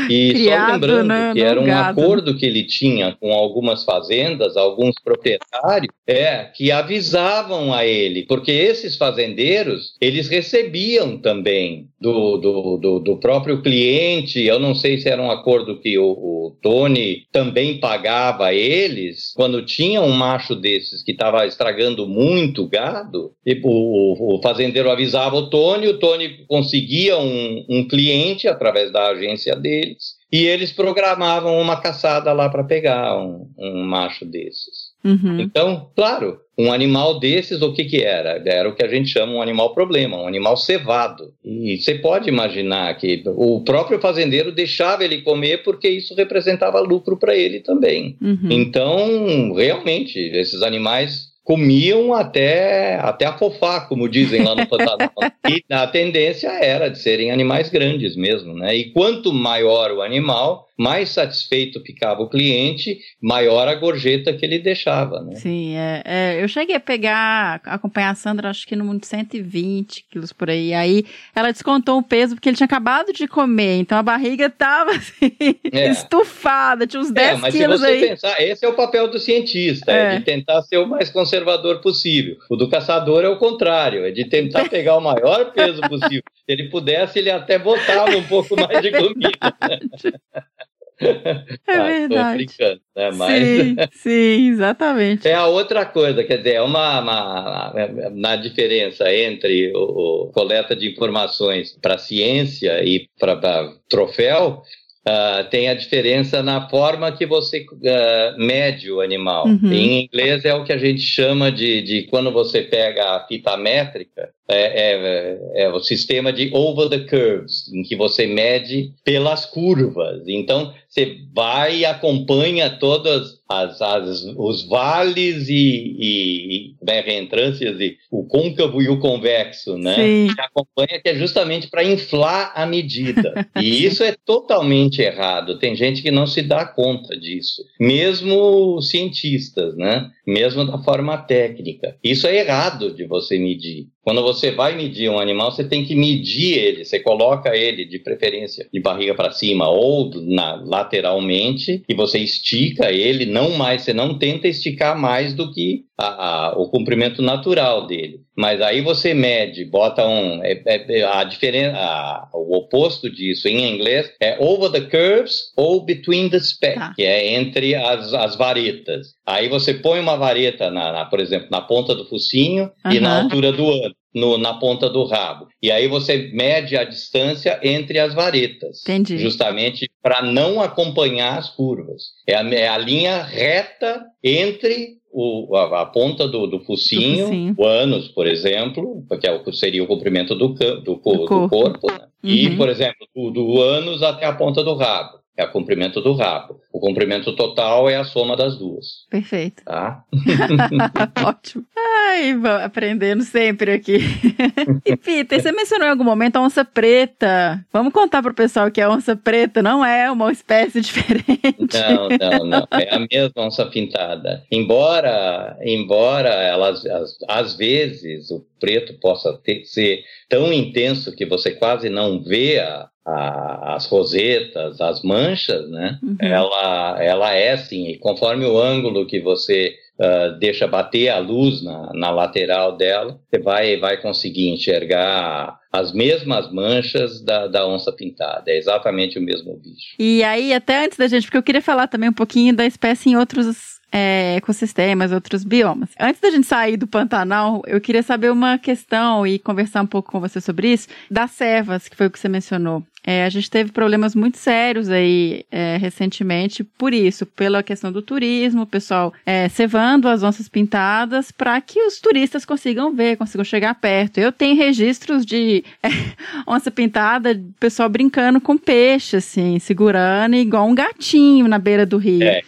E Criado, só lembrando né, que era um gado. acordo que ele tinha com algumas fazendas, alguns proprietários, é, que avisavam a ele, porque esses fazendeiros, eles recebiam também do, do, do, do próprio cliente, eu não sei se era um acordo que o, o Tony também pagava eles, quando tinha um macho desses que estava estragando muito gado, o, o, fazendeiro avisava o Tony, o Tony conseguia um, um cliente através da agência deles, e eles programavam uma caçada lá para pegar um, um macho desses. Uhum. Então, claro, um animal desses, o que, que era? Era o que a gente chama um animal problema, um animal cevado. E você pode imaginar que o próprio fazendeiro deixava ele comer porque isso representava lucro para ele também. Uhum. Então, realmente, esses animais comiam até, até afofar, como dizem lá no Fantasma. e a tendência era de serem animais grandes mesmo, né? E quanto maior o animal, mais satisfeito ficava o cliente, maior a gorjeta que ele deixava, né? Sim, é, é, eu cheguei a pegar, acompanhar a Sandra, acho que no mundo 120 quilos por aí, aí ela descontou o peso porque ele tinha acabado de comer, então a barriga tava assim, é. estufada, tinha uns 10 é, mas quilos se você aí. pensar, esse é o papel do cientista, é. é de tentar ser o mais conservador possível. O do caçador é o contrário, é de tentar pegar o maior peso possível. Se ele pudesse, ele até botava um pouco mais de comida. É ah, verdade. brincando, né? Mas... Sim, sim, exatamente. É a outra coisa, quer dizer, é uma, uma na diferença entre o, o coleta de informações para ciência e para troféu, Uh, tem a diferença na forma que você uh, mede o animal. Uhum. Em inglês é o que a gente chama de, de quando você pega a fita métrica, é, é, é, o sistema de over the curves, em que você mede pelas curvas. Então, você vai e acompanha todas as, as os vales e, e né, reentrâncias, e o côncavo e o convexo, né? Sim. Você acompanha que é justamente para inflar a medida. E isso é totalmente errado. Tem gente que não se dá conta disso. Mesmo cientistas, né? Mesmo da forma técnica. Isso é errado de você medir. Quando você vai medir um animal, você tem que medir ele. Você coloca ele, de preferência, de barriga para cima ou na, lateralmente, e você estica ele, não mais, você não tenta esticar mais do que a, a, o comprimento natural dele. Mas aí você mede, bota um. É, é, a diferença, o oposto disso em inglês é over the curves ou between the specs, tá. que é entre as, as varetas. Aí você põe uma vareta, na, na por exemplo, na ponta do focinho e na altura do ano no, na ponta do rabo. E aí você mede a distância entre as varetas. Entendi. Justamente para não acompanhar as curvas. É a, é a linha reta entre o, a, a, ponta do, do, focinho, do, focinho, o ânus, por exemplo, que é o, seria o comprimento do, do, do corpo, corpo né? uhum. e, por exemplo, do, do ânus até a ponta do rabo é o comprimento do rabo. O comprimento total é a soma das duas. Perfeito. Tá? Ótimo. Ai, aprendendo sempre aqui. e Peter, você mencionou em algum momento a onça preta. Vamos contar para o pessoal que a onça preta não é uma espécie diferente. Não, não, não. É a mesma onça pintada. Embora, embora elas, às, às vezes, o preto possa ter, ser tão intenso que você quase não vê a, a, as rosetas, as manchas, né? Uhum. Ela, ela é assim, e conforme o ângulo que você uh, deixa bater a luz na, na lateral dela, você vai, vai conseguir enxergar as mesmas manchas da, da onça pintada. É exatamente o mesmo bicho. E aí, até antes da gente, porque eu queria falar também um pouquinho da espécie em outros é, ecossistemas, outros biomas. Antes da gente sair do Pantanal, eu queria saber uma questão e conversar um pouco com você sobre isso, das servas, que foi o que você mencionou. É, a gente teve problemas muito sérios aí é, recentemente por isso, pela questão do turismo, o pessoal é, cevando as onças pintadas para que os turistas consigam ver, consigam chegar perto. Eu tenho registros de é, onça pintada, pessoal brincando com peixe, assim, segurando igual um gatinho na beira do rio. É,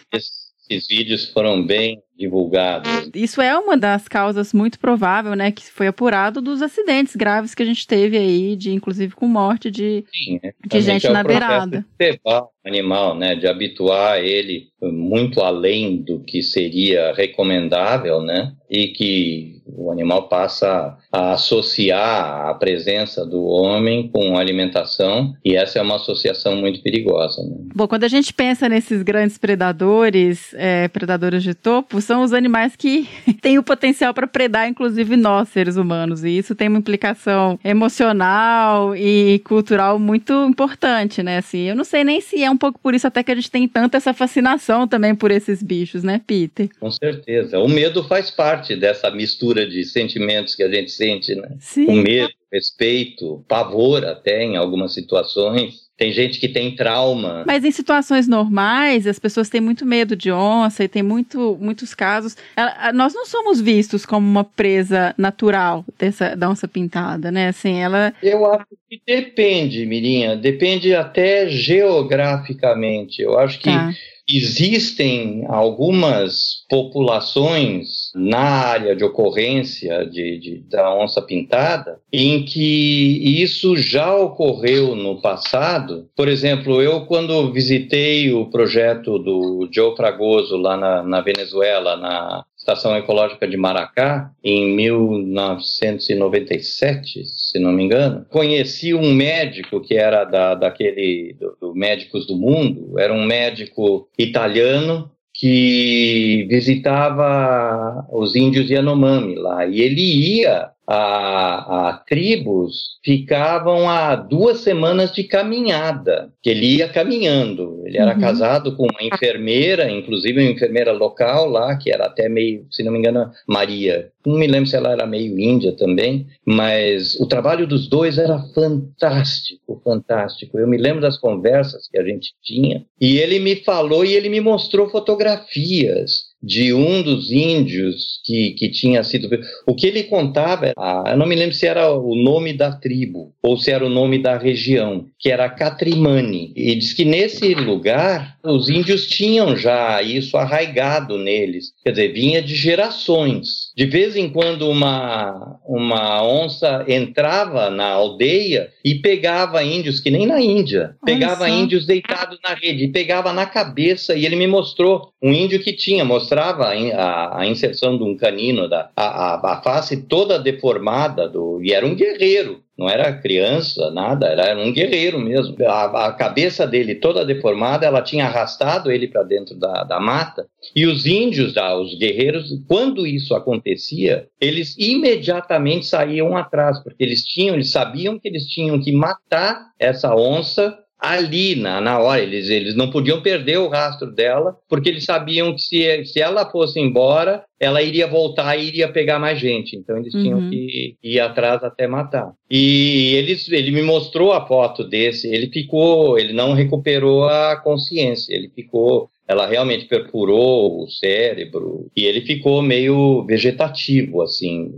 esses vídeos foram bem divulgados. Isso é uma das causas muito provável, né, que foi apurado dos acidentes graves que a gente teve aí, de inclusive com morte de, Sim, é, de gente é na beirada. De animal, né, de habituar ele muito além do que seria recomendável, né, e que o animal passa a associar a presença do homem com alimentação, e essa é uma associação muito perigosa. Né? Bom, quando a gente pensa nesses grandes predadores, é, predadores de topo, são os animais que têm o potencial para predar, inclusive nós, seres humanos. E isso tem uma implicação emocional e cultural muito importante, né? Assim, eu não sei nem se é um pouco por isso até que a gente tem tanta essa fascinação também por esses bichos, né, Peter? Com certeza. O medo faz parte dessa mistura de sentimentos que a gente sente, né? Sim. O medo, respeito, pavor até em algumas situações. Tem gente que tem trauma. Mas em situações normais, as pessoas têm muito medo de onça e tem muito, muitos casos. Ela, nós não somos vistos como uma presa natural dessa, da onça pintada, né? Assim, ela. Eu acho que depende, Mirinha. Depende até geograficamente. Eu acho que. Tá Existem algumas populações na área de ocorrência de, de, da onça pintada em que isso já ocorreu no passado. Por exemplo, eu quando visitei o projeto do Joe Fragoso lá na, na Venezuela, na Estação Ecológica de Maracá, em 1997, se não me engano. Conheci um médico que era da, daquele do, do Médicos do Mundo, era um médico italiano que visitava os índios Yanomami lá, e ele ia a, a, tribos ficavam a duas semanas de caminhada, que ele ia caminhando. Ele era uhum. casado com uma enfermeira, inclusive uma enfermeira local lá, que era até meio, se não me engano, Maria. Não me lembro se ela era meio índia também, mas o trabalho dos dois era fantástico, fantástico. Eu me lembro das conversas que a gente tinha, e ele me falou e ele me mostrou fotografias de um dos índios que, que tinha sido. O que ele contava, ah, eu não me lembro se era o nome da tribo ou se era o nome da região, que era Catrimani. E diz que nesse lugar os índios tinham já isso arraigado neles, quer dizer, vinha de gerações. De vez em quando uma, uma onça entrava na aldeia e pegava índios, que nem na Índia, pegava índios deitados na rede, e pegava na cabeça, e ele me mostrou um índio que tinha, mostrava a, a inserção de um canino, da, a, a, a face toda deformada, do, e era um guerreiro não era criança, nada, era um guerreiro mesmo. A, a cabeça dele toda deformada, ela tinha arrastado ele para dentro da, da mata. E os índios, ah, os guerreiros, quando isso acontecia, eles imediatamente saíam atrás, porque eles tinham, eles sabiam que eles tinham que matar essa onça ali na, na hora. Eles, eles não podiam perder o rastro dela, porque eles sabiam que se, se ela fosse embora, ela iria voltar e iria pegar mais gente. Então eles uhum. tinham que ir atrás até matar. E eles, ele me mostrou a foto desse. Ele ficou, ele não recuperou a consciência. Ele ficou ela realmente perfurou o cérebro e ele ficou meio vegetativo, assim.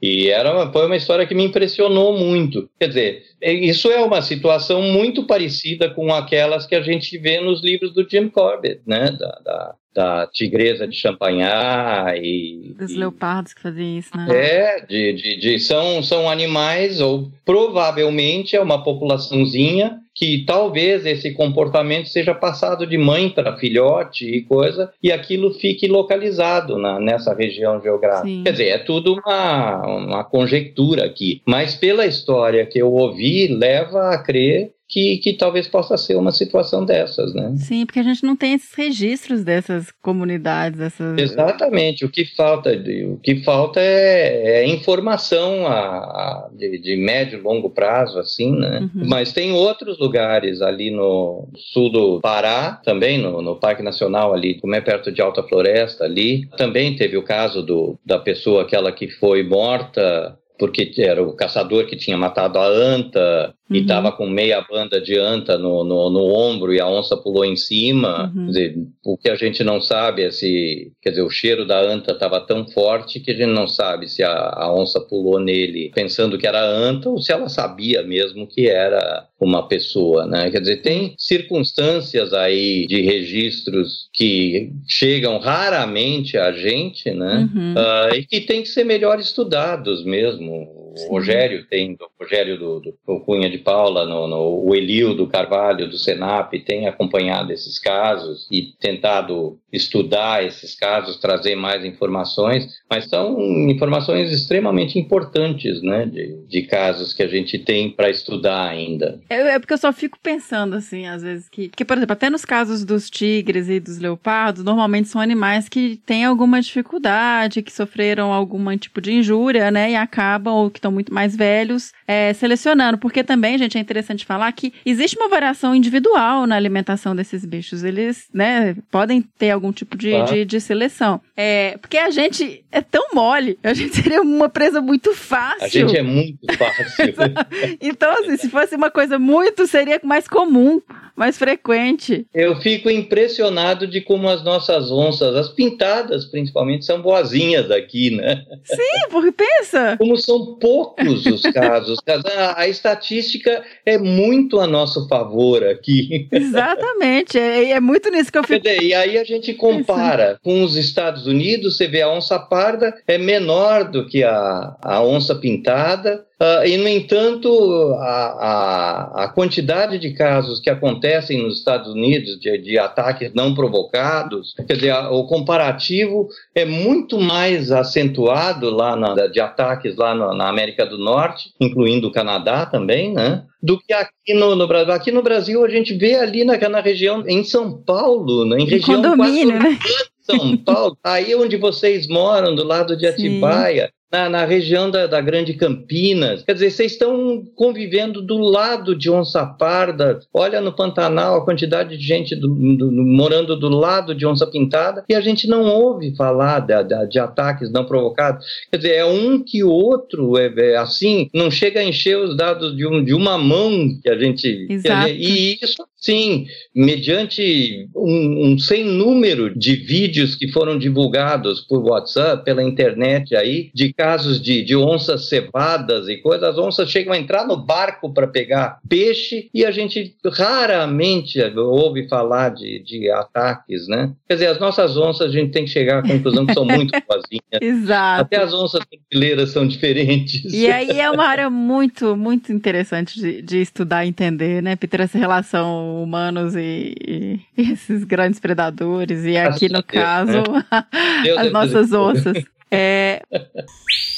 E era, foi uma história que me impressionou muito. Quer dizer, é, isso é uma situação muito parecida com aquelas que a gente vê nos livros do Jim Corbett, né? Da, da, da tigresa de champanhar e... Dos e, leopardos que faziam isso, né? É, de, de, de, são, são animais, ou provavelmente é uma populaçãozinha que talvez esse comportamento seja passado de mãe para filhote e coisa, e aquilo fique localizado na, nessa região geográfica. Sim. Quer dizer, é tudo uma, uma conjectura aqui, mas pela história que eu ouvi, leva a crer que, que talvez possa ser uma situação dessas, né? Sim, porque a gente não tem esses registros dessas comunidades, essas... Exatamente. O que falta, o que falta é, é informação a, a, de, de, médio e longo prazo, assim, né? Uhum. Mas tem outros lugares ali no sul do Pará, também no, no Parque Nacional ali, como é perto de Alta Floresta ali, também teve o caso do, da pessoa aquela que foi morta porque era o caçador que tinha matado a anta, uhum. e estava com meia banda de anta no, no, no, ombro e a onça pulou em cima. Uhum. Dizer, o que a gente não sabe é se, quer dizer, o cheiro da anta estava tão forte que a gente não sabe se a, a, onça pulou nele pensando que era anta ou se ela sabia mesmo que era uma pessoa, né? Quer dizer, tem circunstâncias aí de registros que chegam raramente a gente, né? Uhum. Uh, e que tem que ser melhor estudados mesmo o Rogério tem, o Rogério do, do Cunha de Paula, no, no, o Elio do Carvalho, do Senap, tem acompanhado esses casos e tentado estudar esses casos, trazer mais informações, mas são informações extremamente importantes, né, de, de casos que a gente tem para estudar ainda. É, é, porque eu só fico pensando, assim, às vezes, que, que, por exemplo, até nos casos dos tigres e dos leopardos, normalmente são animais que têm alguma dificuldade, que sofreram algum tipo de injúria, né, e acabam, ou que estão muito mais velhos, é, selecionando. Porque também, gente, é interessante falar que existe uma variação individual na alimentação desses bichos. Eles, né, podem ter algum tipo de, de, de, seleção. É, porque a gente é tão mole, a gente seria uma presa muito fácil. A gente é muito fácil. então, assim, se fosse uma coisa muito, seria mais comum mais frequente. Eu fico impressionado de como as nossas onças, as pintadas principalmente, são boazinhas aqui, né? Sim, porque pensa. Como são poucos os casos. A, a estatística é muito a nosso favor aqui. Exatamente. É, é muito nisso que eu fico. E aí a gente compara com os Estados Unidos, você vê a onça parda é menor do que a, a onça pintada. Uh, e, no entanto, a, a, a, quantidade de casos que acontecem nos Estados Unidos de, de ataques não provocados, quer dizer, a, o comparativo é muito mais acentuado lá na, de ataques lá na, na, América do Norte, incluindo o Canadá também, né? Do que aqui no, no, Brasil. Aqui no Brasil a gente vê ali na, na região, em São Paulo, né? em região condomínio, né? São Paulo, aí onde vocês moram, do lado de Atibaia, na, na, região da, da, Grande Campinas. Quer dizer, vocês estão convivendo do lado de onça parda. Olha no Pantanal a quantidade de gente do, do, morando do lado de onça pintada e a gente não ouve falar de, ataques não provocados. Quer dizer, é um que o outro, é, é, assim, não chega a encher os dados de, um, de uma mão que a gente. Exato. e isso Sim, mediante um, um, sem número de vídeos que foram divulgados por WhatsApp, pela internet aí, de casos de, de onças cevadas e coisas, as onças chegam a entrar no barco para pegar peixe e a gente raramente ouve falar de, de ataques, né? Quer dizer, as nossas onças a gente tem que chegar à conclusão que são muito boazinhas. Exato. Até as onças brasileiras são diferentes. E aí é uma área muito, muito interessante de, de estudar e entender, né, Peter, essa relação humanos e, e, esses grandes predadores, e aqui no caso, as nossas onças. É...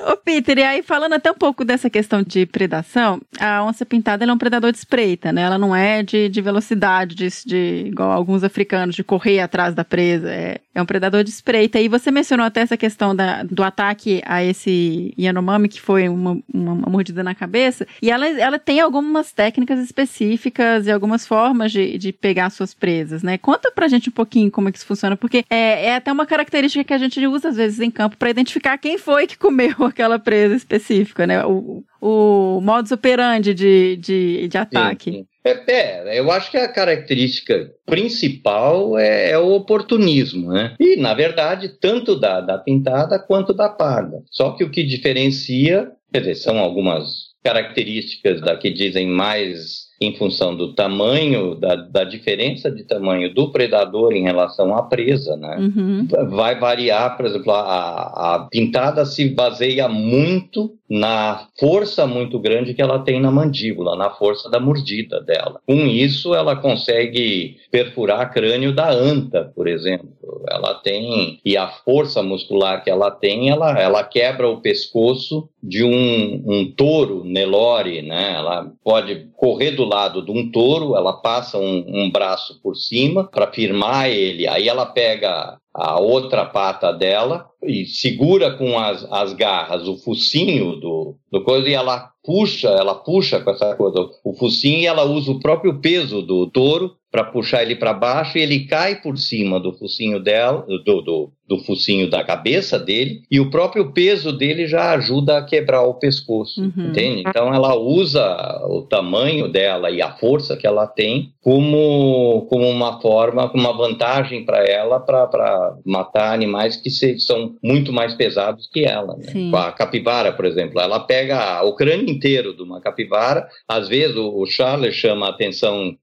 Ô, Peter, e aí falando até um pouco dessa questão de predação, a onça pintada é um predador de espreita, né? Ela não é de, de velocidade, de, de, igual alguns africanos, de correr atrás da presa. É, é um predador de espreita. E você mencionou até essa questão da, do ataque a esse Yanomami, que foi uma, uma, uma, mordida na cabeça. E ela, ela tem algumas técnicas específicas e algumas formas de, de pegar suas presas, né? Conta pra gente um pouquinho como é que isso funciona, porque é, é até uma característica que a gente usa às vezes em campo para identificar quem foi que comeu aquela presa específica, né? O, o modus operandi de, de, de ataque. Sim, sim. É, é, eu acho que a característica principal é, é, o oportunismo, né? E, na verdade, tanto da, da pintada quanto da parda. Só que o que diferencia, quer dizer, são algumas características da que dizem mais em função do tamanho, da, da diferença de tamanho do predador em relação à presa, né? Uhum. Vai variar, por exemplo, a, a pintada se baseia muito na força muito grande que ela tem na mandíbula, na força da mordida dela. Com isso, ela consegue perfurar crânio da anta, por exemplo. Ela tem, e a força muscular que ela tem, ela, ela quebra o pescoço de um, um touro Nelore, né? Ela pode correr do lado de um touro, ela passa um, um braço por cima para firmar ele, aí ela pega a outra pata dela e segura com as, as garras o focinho do, do coisa e ela puxa, ela puxa com essa coisa o focinho e ela usa o próprio peso do touro para puxar ele para baixo e ele cai por cima do focinho dela, do, do, do focinho da cabeça dele e o próprio peso dele já ajuda a quebrar o pescoço, Uhum. entende? Então ela usa o tamanho dela e a força que ela tem como, como uma forma, como uma vantagem para ela para matar animais que se, são muito mais pesados que ela. Né? A capivara, por exemplo, ela pega o crânio inteiro de uma capivara. Às vezes o, o Charles chama a atenção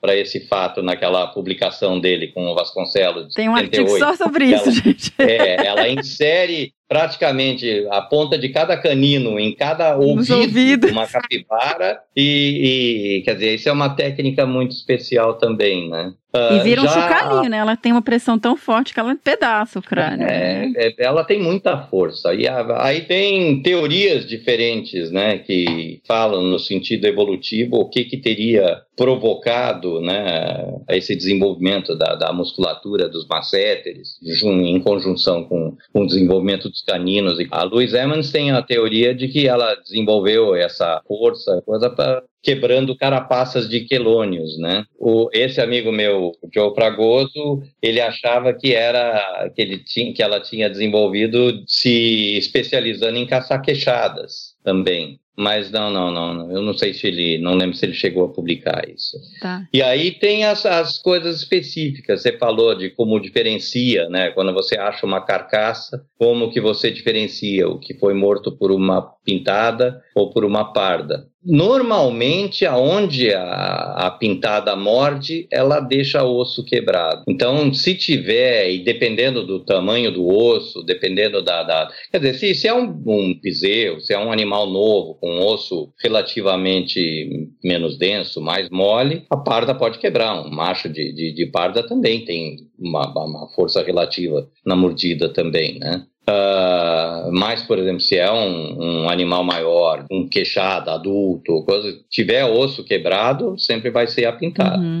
para esse fato naquela publicação dele com o Vasconcelos. Tem um artigo 78. só sobre isso, Ela- gente. É, ela insere praticamente a ponta de cada canino em cada ouvido uma capivara e, e, quer dizer, isso é uma técnica muito especial também, né? E Ah, vira um chocalhinho, né? Ela tem uma pressão tão forte que ela pedaça o crânio. É, é, ela tem muita força. E a- aí tem teorias diferentes, né, que falam no sentido evolutivo o que que teria provocado, né, esse desenvolvimento da, da musculatura dos masséteres, em conjunção com, com o desenvolvimento dos caninos. A Louise Emmons tem a teoria de que ela desenvolveu essa força, coisa para quebrando carapaças de quelônios, né? O, esse amigo meu, o Joe Fragoso, ele achava que era que ele tinha, que ela tinha desenvolvido se especializando em caçar queixadas também. Mas não, não, não. Eu não sei se ele, não lembro se ele chegou a publicar isso. Tá. E aí tem as, as coisas específicas. Você falou de como diferencia, né? Quando você acha uma carcaça, como que você diferencia o que foi morto por uma pintada ou por uma parda. Normalmente, aonde a, a pintada morde, ela deixa o osso quebrado. Então, se tiver, e dependendo do tamanho do osso, dependendo da. da- quer dizer, se, se é um, um bezerro, se é um animal novo, com um osso relativamente menos denso, mais mole, a parda pode quebrar. Um macho de, de, de parda também tem uma, uma força relativa na mordida também, né? Ah, mas, por exemplo, se é um, um animal maior, um queixado, adulto, coisa, tiver osso quebrado, sempre vai ser a pintada. Uhum.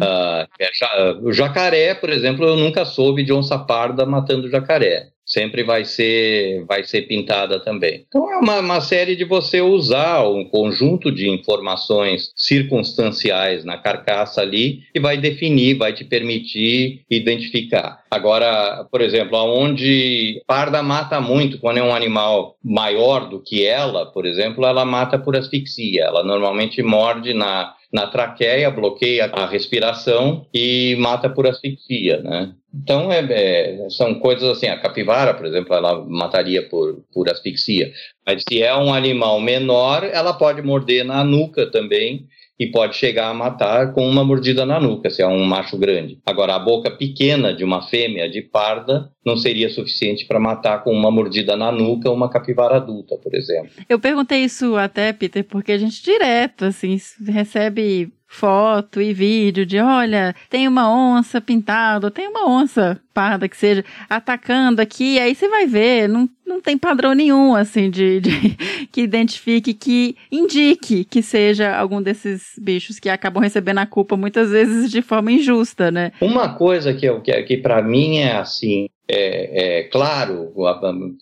É ja- o jacaré, por exemplo, eu nunca soube de onça parda matando jacaré. Sempre vai ser, vai ser pintada também. Então é uma, uma série de você usar um conjunto de informações circunstanciais na carcaça ali e vai definir, vai te permitir identificar. Agora, por exemplo, aonde parda mata muito, quando é um animal maior do que ela, por exemplo, ela mata por asfixia. Ela normalmente morde na, na traqueia, bloqueia a respiração e mata por asfixia, né? Então, é, é, são coisas assim, a capivara, por exemplo, ela mataria por, por asfixia. Mas se é um animal menor, ela pode morder na nuca também e pode chegar a matar com uma mordida na nuca, se é um macho grande. Agora, a boca pequena de uma fêmea de parda não seria suficiente para matar com uma mordida na nuca uma capivara adulta, por exemplo. Eu perguntei isso até, Peter, porque a gente direto, assim, recebe foto e vídeo de, olha, tem uma onça pintada, tem uma onça parda que seja atacando aqui, aí você vai ver, não, não tem padrão nenhum, assim, de, de- que identifique, que indique que seja algum desses bichos que acabam recebendo a culpa muitas vezes de forma injusta, né? Uma coisa que, eu- que, que para mim é assim, é, é claro,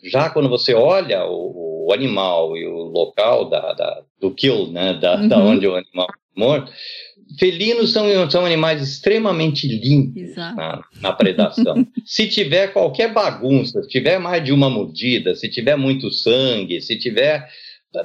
já quando você olha o, o animal e o local da, da- do kill, né, da, da Uhum. onde o animal foi morto, felinos são, são animais extremamente limpos na, na predação. se tiver qualquer bagunça, se tiver mais de uma mordida, se tiver muito sangue, se tiver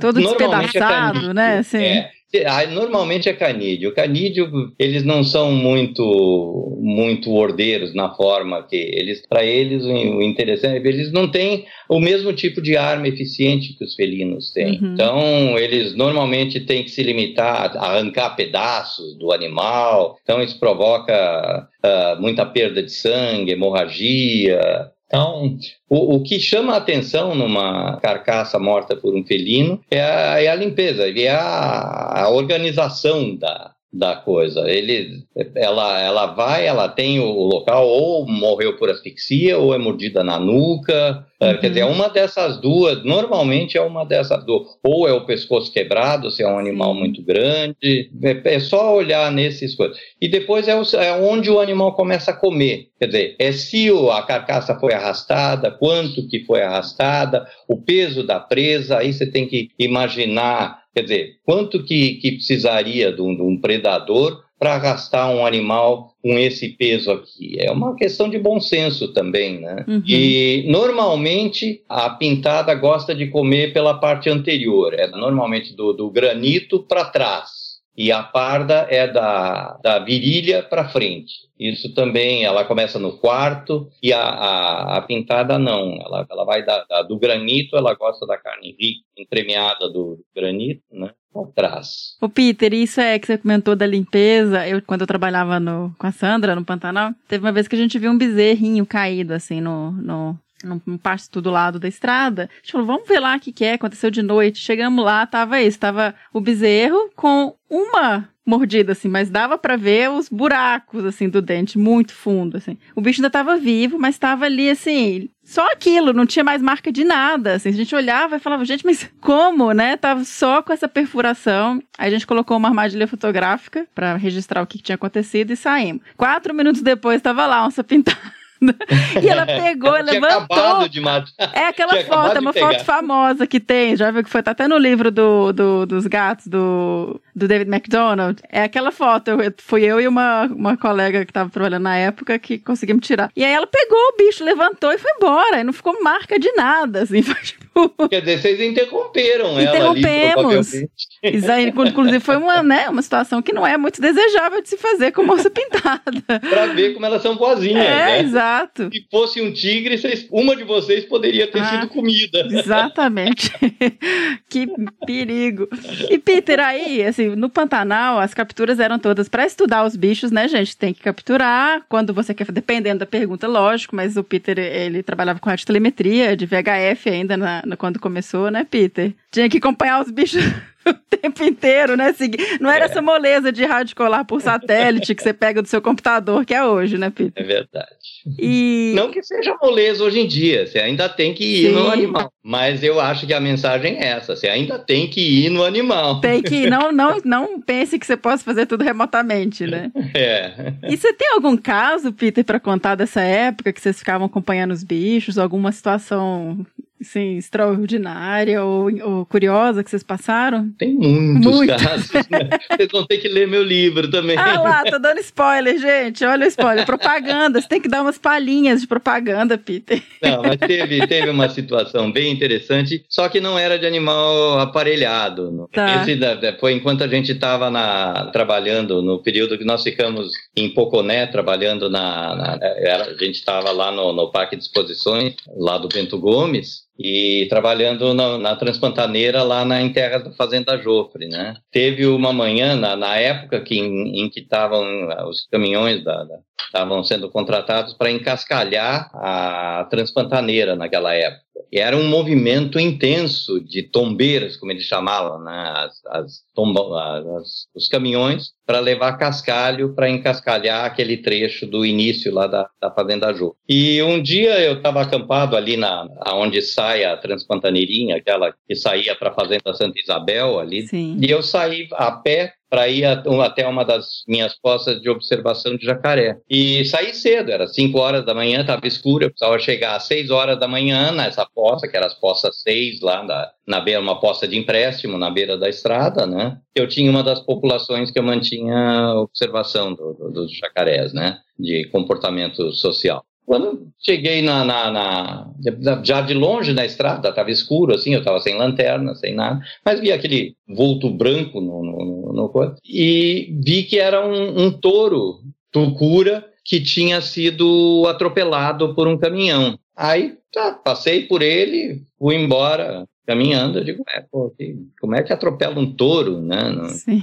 Todo é despedaçado, né? Assim. É. Ah, normalmente é canídeo. O canídeo, eles não são muito muito ordeiros na forma que eles, para eles o interessante, é eles não têm o mesmo tipo de arma eficiente que os felinos têm. Uhum. Então, eles normalmente têm que se limitar a arrancar pedaços do animal. Então, isso provoca uh, muita perda de sangue, hemorragia, então, o, o, que chama a atenção numa carcaça morta por um felino é a, é a limpeza, é a, a organização da, da coisa. Ele, ela, ela vai, ela tem o local ou morreu por asfixia ou é mordida na nuca. Uhum. Quer dizer, é uma dessas duas. Normalmente é uma dessas duas. Ou é o pescoço quebrado, se é um animal muito grande. É, é, só olhar nesses coisas. E depois é, o, é onde o animal começa a comer. Quer dizer, é se a carcaça foi arrastada, quanto que foi arrastada, o peso da presa. Aí você tem que imaginar Quer dizer, quanto que, que precisaria de um, de um predador para arrastar um animal com esse peso aqui? É uma questão de bom senso também, né? Uhum. E normalmente a pintada gosta de comer pela parte anterior, é normalmente do, do granito para trás e a parda é da, da virilha para frente. Isso também, ela começa no quarto e a, a, a pintada não, ela, ela vai da, da, do granito, ela gosta da carne rica, entremeada do granito, né? Atrás. O Peter, isso é que você comentou da limpeza. Eu, quando eu trabalhava no, com a Sandra no Pantanal, teve uma vez que a gente viu um bezerrinho caído assim no, no, num pasto do lado da estrada. A gente falou, vamos ver lá o que, que é, aconteceu de noite. Chegamos lá, tava isso, tava o bezerro com uma mordida, assim, mas dava para ver os buracos, assim, do dente, muito fundo, assim. O bicho ainda tava vivo, mas tava ali, assim, só aquilo, não tinha mais marca de nada, assim. A gente olhava e falava, gente, mas como, né? Tava só com essa perfuração. Aí a gente colocou uma armadilha fotográfica para registrar o que tinha acontecido e saímos. Quatro minutos depois, tava lá, onça pintada. e ela pegou, ela levantou. De. É aquela tinha foto, é uma foto famosa que tem, já viu que foi tá até no livro do, do, dos gatos do, do David McDonald. É aquela foto, eu, fui eu e uma, uma colega que tava trabalhando na época que conseguimos tirar. E aí ela pegou o bicho, levantou e foi embora, e não ficou marca de nada, assim, foi tipo... Quer dizer, vocês interromperam ela Interrompemos. Ali, Inclusive foi uma, né, uma situação que não é muito desejável de se fazer com moça pintada. pra ver como elas são boazinhas, é, né? exato. Exato. Se fosse um tigre, vocês, uma de vocês poderia ter ah, sido comida. Exatamente. que perigo. E Peter, aí, assim, no Pantanal, as capturas eram todas para estudar os bichos, né, gente? Tem que capturar quando você quer, dependendo da pergunta, lógico, mas o Peter, ele trabalhava com telemetria de VHF ainda na, na, quando começou, né, Peter? Tinha que acompanhar os bichos o tempo inteiro, né? Não era é. essa moleza de rádio colar por satélite que você pega do seu computador, que é hoje, né, Peter? É verdade. E... Não que seja moleza hoje em dia, você ainda tem que ir Sim. no animal. Mas eu acho que a mensagem é essa, você ainda tem que ir no animal. Tem que ir, não, não, não pense que você possa fazer tudo remotamente, né? É. E você tem algum caso, Peter, para contar dessa época que vocês ficavam acompanhando os bichos, alguma situação Sim, extraordinária ou, ou, curiosa que vocês passaram? Tem muitos Muito. casos, né? Vocês vão ter que ler meu livro também. Ah lá, tô dando spoiler, gente. Olha o spoiler. Propaganda, você tem que dar umas palhinhas de propaganda, Peter. Não, mas teve, teve uma situação bem interessante, só que não era de animal aparelhado. Tá. Esse foi enquanto a gente estava trabalhando, no período que nós ficamos em Poconé, trabalhando na... na a gente estava lá no, no Parque de Exposições, lá do Bento Gomes, e trabalhando na, na Transpantaneira lá na em terras da Fazenda Jofre, né? Teve uma manhã na, na época que em, em que estavam os caminhões da estavam sendo contratados para encascalhar a Transpantaneira naquela época. Era um movimento intenso de tombeiras, como eles chamavam, né? as, as, tomba, as os caminhões para levar cascalho para encascalhar aquele trecho do início lá da, da Fazenda Jô. E um dia eu estava acampado ali na onde sai a Transpantaneirinha, aquela que saía para a Fazenda Santa Isabel ali, Sim. e eu saí a pé para ir até uma das minhas postas de observação de jacaré. E saí cedo, era 5 horas da manhã, estava escuro, eu precisava chegar às 6 horas da manhã nessa posta, que era as postas 6 lá na, na beira, uma posta de empréstimo na beira da estrada, né? Eu tinha uma das populações que eu mantinha observação do, do, dos jacarés, né? De comportamento social. Quando cheguei na, na, na, já de longe na estrada, estava escuro assim, eu estava sem lanterna, sem nada, mas vi aquele vulto branco no, no, no, no e vi que era um, um touro tucura que tinha sido atropelado por um caminhão. Aí tá, passei por ele, fui embora caminhando. Eu digo, é, pô, como é que atropela um touro, né?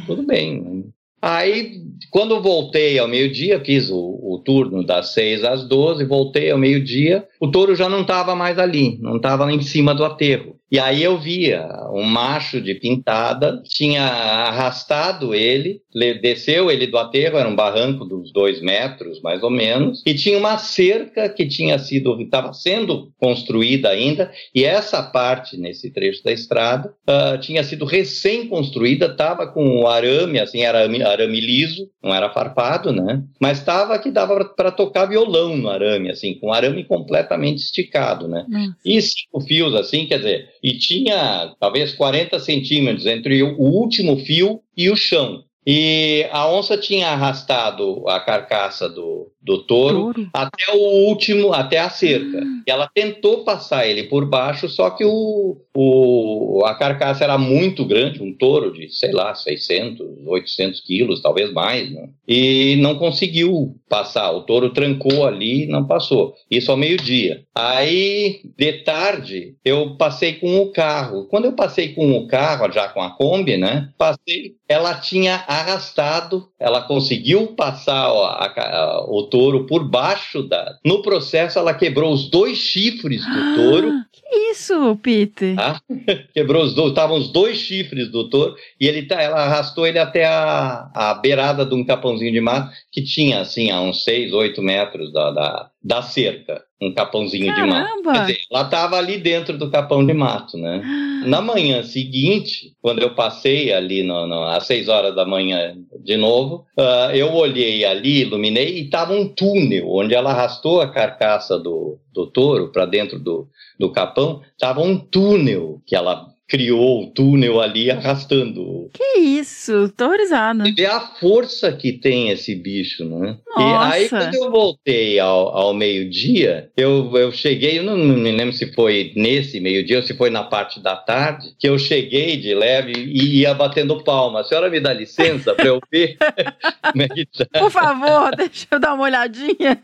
Tudo bem. Aí, quando voltei ao meio-dia, fiz o, o, turno das 6 às 12, voltei ao meio-dia, o touro já não estava mais ali, não estava em cima do aterro. E aí eu via um macho de pintada, tinha arrastado ele, desceu ele do aterro, era um barranco dos dois metros, mais ou menos, e tinha uma cerca que tinha sido, estava sendo construída ainda, e essa parte, nesse trecho da estrada, uh, tinha sido recém-construída, estava com o arame, assim, era arame liso, não era farpado, né? Mas estava que dava para tocar violão no arame, assim, com arame completamente esticado, né? Nossa. E cinco fios, assim, quer dizer, e tinha talvez 40 centímetros entre o último fio e o chão. E a onça tinha arrastado a carcaça do, do touro, touro, até o último, até a cerca. Hum. E ela tentou passar ele por baixo, só que o, o, a carcaça era muito grande, um touro de, sei lá, 600, 800 quilos, talvez mais, né? e não conseguiu passar. O touro trancou ali e não passou. Isso ao meio-dia. Aí, de tarde, eu passei com o carro. Quando eu passei com o carro, já com a Kombi, né? Passei, ela tinha arrastado, ela conseguiu passar a, a, o touro por baixo da. No processo, ela quebrou os dois chifres do touro. que isso, Peter? Ah, quebrou os dois, estavam os dois chifres do touro e ele tá, ela arrastou ele até a, a beirada de um capãozinho de mato que tinha assim a uns 6, 8 metros da, da, da cerca um capãozinho Caramba. de mato. Quer dizer, ela estava ali dentro do capão de mato, né? Na manhã seguinte, quando eu passei ali no, no, às seis horas da manhã de novo, uh, eu olhei ali, iluminei, e estava um túnel onde ela arrastou a carcaça do, do touro para dentro do, do capão, estava um túnel que ela criou o túnel ali arrastando. Que isso, tô horrorizada. Você vê a força que tem esse bicho, né? Nossa. E aí, quando eu voltei ao, ao meio-dia, eu, eu cheguei, eu não, não me lembro se foi nesse meio-dia ou se foi na parte da tarde, que eu cheguei de leve e ia batendo palma. A senhora me dá licença para eu ver como é que tá? Por favor, deixa eu dar uma olhadinha.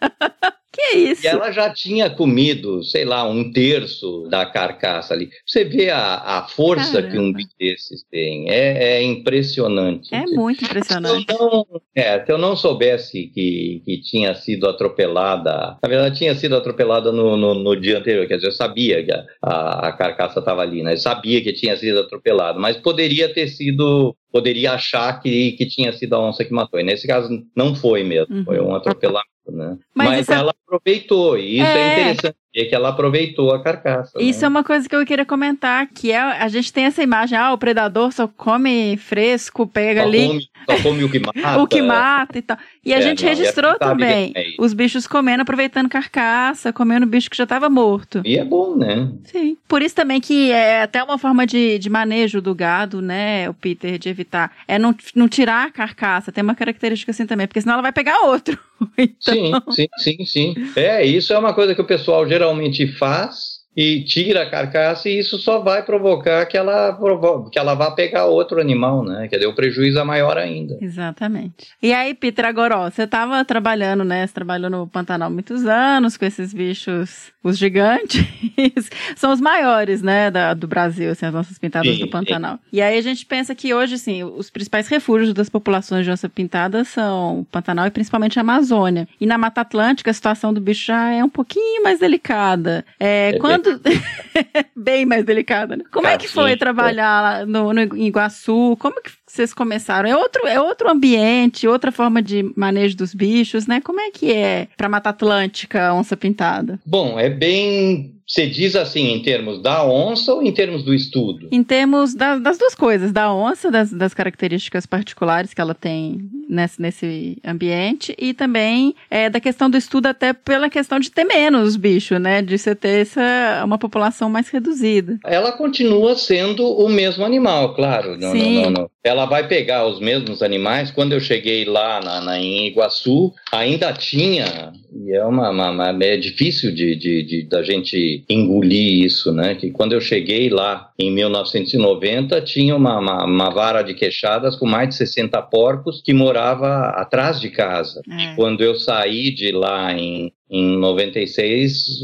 Que isso? E ela já tinha comido, sei lá, um terço da carcaça ali. Você vê a, a força Caramba. que um bicho desses tem. É, é impressionante. É muito impressionante. Se eu, não, é, se eu não soubesse que, que tinha sido atropelada, na verdade tinha sido atropelada no, no, no dia anterior, quer dizer, eu sabia que a, a, a carcaça estava ali, né? Eu sabia que tinha sido atropelada, mas poderia ter sido poderia achar que, que tinha sido a onça que matou. E nesse caso não foi mesmo, uhum. foi um atropelamento. Né? Mas, Mas ela é... aproveitou, e isso é... é interessante é que ela aproveitou a carcaça. Isso né? é uma coisa que eu queria comentar, que é a gente tem essa imagem, ah, o predador só come fresco, pega só ali. Come, só come o que mata. o que mata e tal. E a é, gente não, registrou a também os bichos comendo, aproveitando carcaça, comendo bicho que já estava morto. E é bom, né? Sim. Por isso também que é até uma forma de, de manejo do gado, né, o Peter, de evitar, é não, não tirar a carcaça. Tem uma característica assim também, porque senão ela vai pegar outro. então... Sim, sim, sim, sim. É, isso é uma coisa que o pessoal geralmente faz e tira a carcaça e isso só vai provocar que ela, que ela vá pegar outro animal, né? Quer dizer, o prejuízo é maior ainda. Exatamente. E aí, Peter, agora, você estava trabalhando, né? Você trabalhou no Pantanal muitos anos com esses bichos, os gigantes, são os maiores, né, da, do Brasil, assim, as nossas pintadas sim, do Pantanal. E aí a gente pensa que hoje, assim, os principais refúgios das populações de onça pintada são o Pantanal e principalmente a Amazônia. E na Mata Atlântica a situação do bicho já é um pouquinho mais delicada. É, é quando bem mais delicada, né? Como é que foi trabalhar no, no Iguaçu? Como que vocês começaram? É outro, é outro ambiente, outra forma de manejo dos bichos, né? Como é que é para Mata Atlântica, onça pintada? Bom, é bem você diz assim em termos da onça ou em termos do estudo? Em termos da, das duas coisas, da onça, das, das, características particulares que ela tem nesse, nesse ambiente, e também é, da questão do estudo, até pela questão de ter menos bicho, né? De você ter essa, uma população mais reduzida. Ela continua sendo o mesmo animal, claro. Sim. Ela vai pegar os mesmos animais. Quando eu cheguei lá na, na em Iguaçu, ainda tinha, e é uma, uma, uma é difícil de, de, de, da gente engolir isso, né? Que quando eu cheguei lá em 1990, tinha uma, uma, uma vara de queixadas com mais de 60 porcos que morava atrás de casa. É. Quando eu saí de lá em em 96,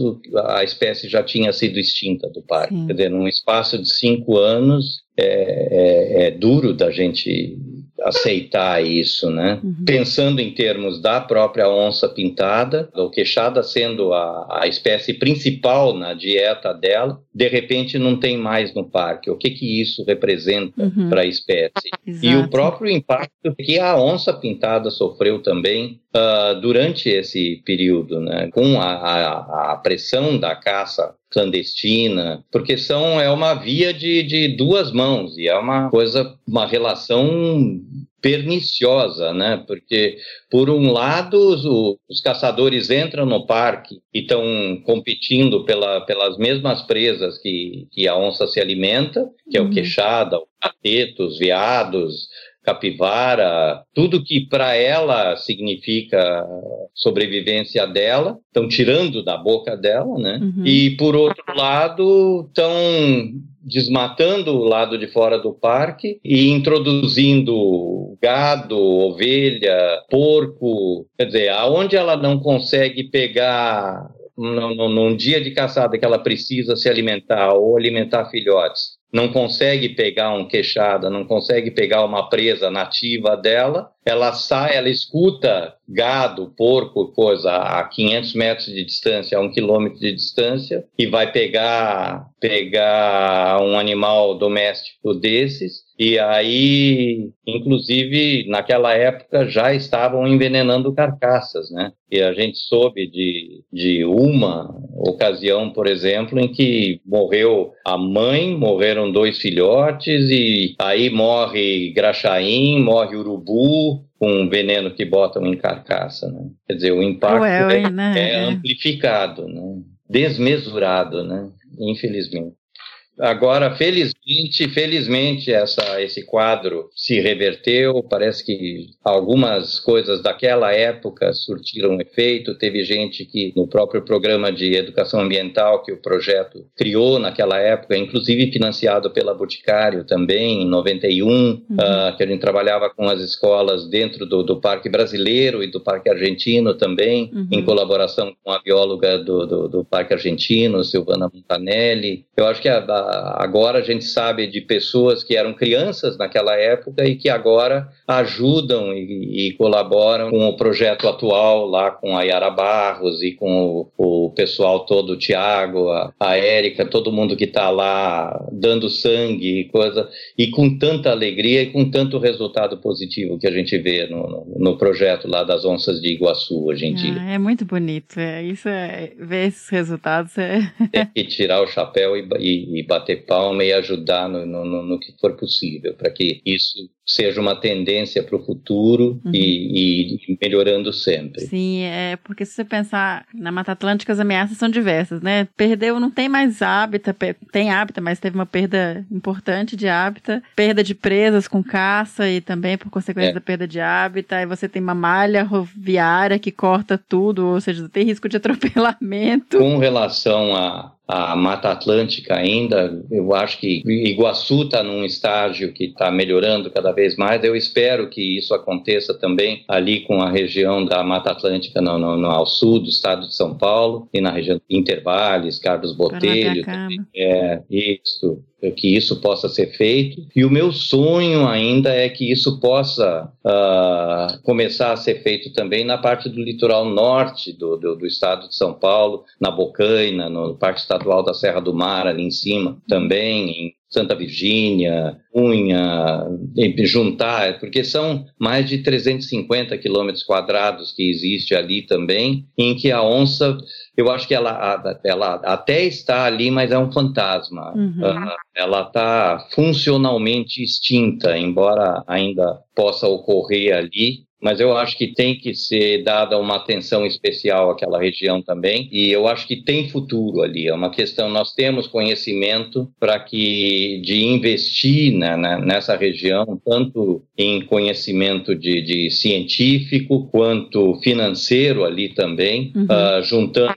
a espécie já tinha sido extinta do parque. Sim. Quer dizer, num espaço de cinco anos, é, é, é duro da gente aceitar isso, né? Uhum. Pensando em termos da própria onça pintada, o queixada sendo a, a espécie principal na dieta dela, de repente não tem mais no parque. O que que isso representa uhum. para a espécie? Exato. E o próprio impacto que a onça pintada sofreu também uh, durante esse período, né? Com a, a, a pressão da caça clandestina, porque são é uma via de, de duas mãos e é uma coisa, uma relação perniciosa, né? Porque por um lado os, os caçadores entram no parque e estão competindo pela, pelas mesmas presas que, que a onça se alimenta, que é o uhum. queixada, o cateto, os veados, capivara, tudo que para ela significa sobrevivência dela, estão tirando da boca dela, né? Uhum. E por outro lado, estão desmatando o lado de fora do parque e introduzindo gado, ovelha, porco, quer dizer, aonde ela não consegue pegar num, num dia de caçada que ela precisa se alimentar ou alimentar filhotes, não consegue pegar um queixada, não consegue pegar uma presa nativa dela, ela sai, ela escuta gado, porco, coisa a 500 metros de distância, a um quilômetro de distância, e vai pegar pegar um animal doméstico desses e aí, inclusive, naquela época já estavam envenenando carcaças, né? E a gente soube de, de uma ocasião, por exemplo, em que morreu a mãe, morreram dois filhotes, e aí morre graxaim, morre urubu, com um veneno que botam em carcaça, né? Quer dizer, o impacto é, né? é, amplificado, né? Desmesurado, né? Infelizmente. Agora, felizmente, felizmente essa, esse quadro se reverteu. Parece que algumas coisas daquela época surtiram efeito. Teve gente que no próprio programa de educação ambiental que o projeto criou naquela época, inclusive financiado pela Boticário também em 91, uhum. uh, que a gente trabalhava com as escolas dentro do, do Parque Brasileiro e do Parque Argentino também, uhum. em colaboração com a bióloga do, do, do Parque Argentino, Silvana Montanelli. Eu acho que a, a agora a gente sabe de pessoas que eram crianças naquela época e que agora ajudam e, e colaboram com o projeto atual lá com a Yara Barros e com o, o pessoal todo, o Tiago, a, a Érica, todo mundo que está lá dando sangue e coisa, e com tanta alegria e com tanto resultado positivo que a gente vê no, no, no projeto lá das onças de Iguaçu hoje em ah, dia. É muito bonito, é, isso é, ver esses resultados é... Tem que tirar o chapéu e, e, e bater palma e ajudar no, no, no que for possível, para que isso seja uma tendência para o futuro uhum. e, e, melhorando sempre. Sim, é porque se você pensar na Mata Atlântica, as ameaças são diversas, né? Perdeu, não tem mais hábitat, tem hábitat, mas teve uma perda importante de hábitat, perda de presas com caça e também por consequência é. da perda de hábitat, e você tem uma malha roviária que corta tudo, ou seja, tem risco de atropelamento. Com relação a, a Mata Atlântica ainda. Eu acho que Iguaçu está num estágio que está melhorando cada vez mais. Eu espero que isso aconteça também ali com a região da Mata Atlântica no, no, no ao sul do estado de São Paulo e na região de Intervales, Carlos Botelho. É, isso que isso possa ser feito. E o meu sonho ainda é que isso possa uh, começar a ser feito também na parte do litoral norte do, do, do, estado de São Paulo, na Bocaina, no Parque Estadual da Serra do Mar, ali em cima, também Santa Virgínia, Cunha, juntar, porque são mais de 350 quilômetros quadrados que existe ali também, em que a onça, eu acho que ela, ela até está ali, mas é um fantasma. Uhum. Ah, ela está funcionalmente extinta, embora ainda possa ocorrer ali mas eu acho que tem que ser dada uma atenção especial àquela região também, e eu acho que tem futuro ali. É uma questão, nós temos conhecimento para que de investir né, nessa região, tanto em conhecimento de, de científico quanto financeiro ali também, uhum. uh, juntando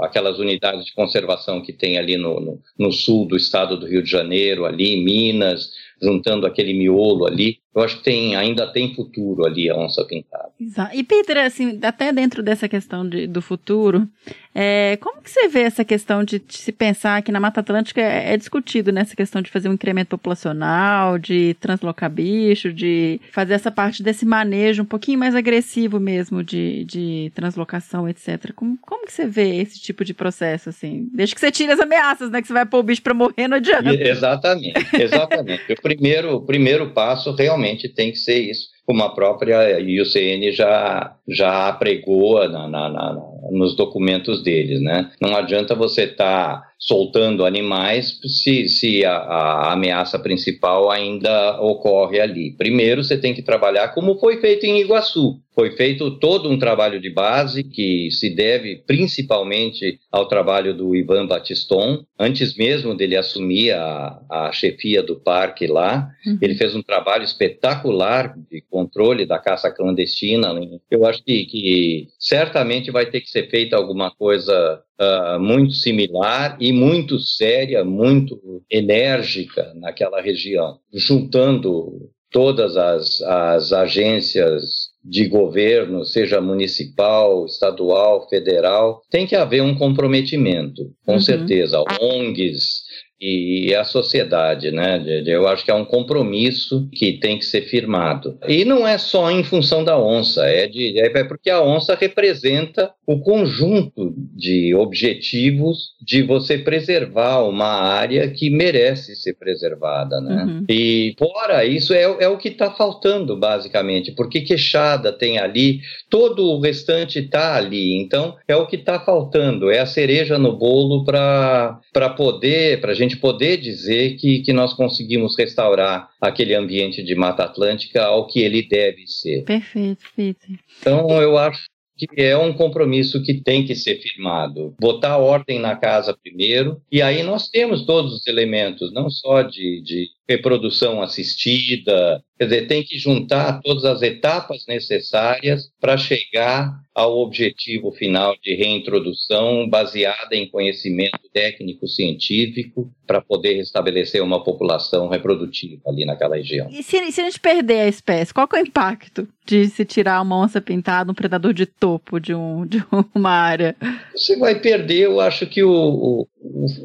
aquelas unidades de conservação que tem ali no, no, no sul do estado do Rio de Janeiro, ali em Minas, juntando aquele miolo ali, eu acho que tem, ainda tem futuro ali a onça pintada. Exato. E Peter, assim, até dentro dessa questão de, do futuro, é, como que você vê essa questão de, de se pensar que na Mata Atlântica é, é, discutido nessa questão de fazer um incremento populacional, de translocar bicho, de fazer essa parte desse manejo um pouquinho mais agressivo mesmo de, de translocação, etc. Como, como que você vê esse tipo de processo, assim? Desde que você tire as ameaças, né? Que você vai pôr o bicho para morrer, não adianta. Exatamente, exatamente. o primeiro, o primeiro passo realmente realmente tem que ser isso, como a própria IUCN já, já pregou na, na, na, nos documentos deles. Né? Não adianta você estar. Tá soltando animais se, se a, a, ameaça principal ainda ocorre ali. Primeiro, você tem que trabalhar como foi feito em Iguaçu. Foi feito todo um trabalho de base que se deve principalmente ao trabalho do Ivan Batiston. Antes mesmo dele assumir a, a chefia do parque lá, uhum. ele fez um trabalho espetacular de controle da caça clandestina. Eu acho que, que certamente vai ter que ser feita alguma coisa uh, muito similar e muito séria, muito enérgica naquela região, juntando todas as, as agências de governo, seja municipal, estadual, federal, tem que haver um comprometimento, com uhum. certeza. ONGs, e a sociedade, né? Eu acho que é um compromisso que tem que ser firmado. E não é só em função da onça, é, de, é porque a onça representa o conjunto de objetivos de você preservar uma área que merece ser preservada, né? Uhum. E fora isso é, é o que está faltando basicamente, porque Queixada tem ali, todo o restante está ali, então é o que está faltando, é a cereja no bolo para para poder, para a gente poder dizer que, que nós conseguimos restaurar aquele ambiente de Mata Atlântica ao que ele deve ser. Perfeito, Peter. Então eu acho que é um compromisso que tem que ser firmado. Botar ordem na casa primeiro, e aí nós temos todos os elementos, não só de, de reprodução assistida, quer dizer, tem que juntar todas as etapas necessárias para chegar ao objetivo final de reintrodução baseada em conhecimento técnico científico para poder restabelecer uma população reprodutiva ali naquela região. E se, se, a gente perder a espécie, qual é o impacto de se tirar uma onça pintada, um predador de topo de, um, de uma área? Você vai perder, eu acho que o, o,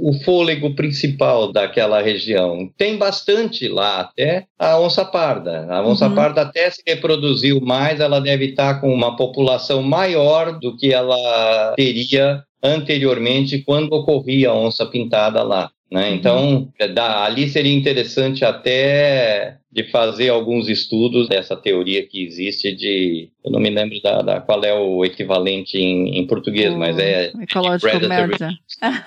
o fôlego principal daquela região. Tem bastante lá, até a onça parda. A onça uhum. parda até se reproduziu mais, ela deve estar com uma população maior do que ela teria anteriormente quando ocorria a onça pintada lá. Né? Uhum. Então, ali seria interessante até de fazer alguns estudos dessa teoria que existe de, eu não me lembro da, da qual é o equivalente em, em português, o mas é ecological melting.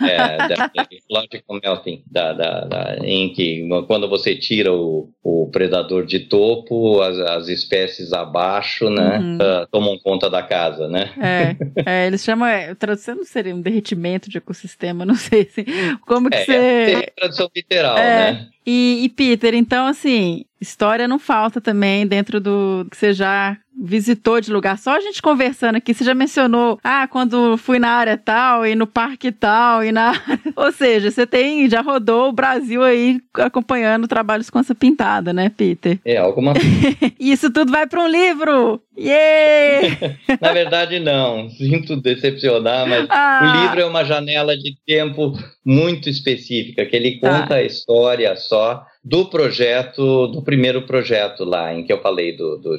É, da, ecological melting, da, da, da, em que quando você tira o, o predador de topo, as, as espécies abaixo, né, uhum. uh, tomam conta da casa, né? É, é eles chamam, é, tradução seria um derretimento de ecossistema, não sei se, como que é, você... É, tradução literal, é. né? E, e, Peter, então assim, história não falta também dentro do que você já visitou de lugar. Só a gente conversando aqui, você já mencionou, ah, quando fui na área tal e no parque tal e na, ou seja, você tem já rodou o Brasil aí acompanhando trabalhos com essa pintada, né, Peter? É alguma. Isso tudo vai para um livro. Yeah! na verdade não. Sinto decepcionar, mas ah. o livro é uma janela de tempo muito específica que ele conta tá. a história só do projeto, do primeiro projeto lá, em que eu falei do, do.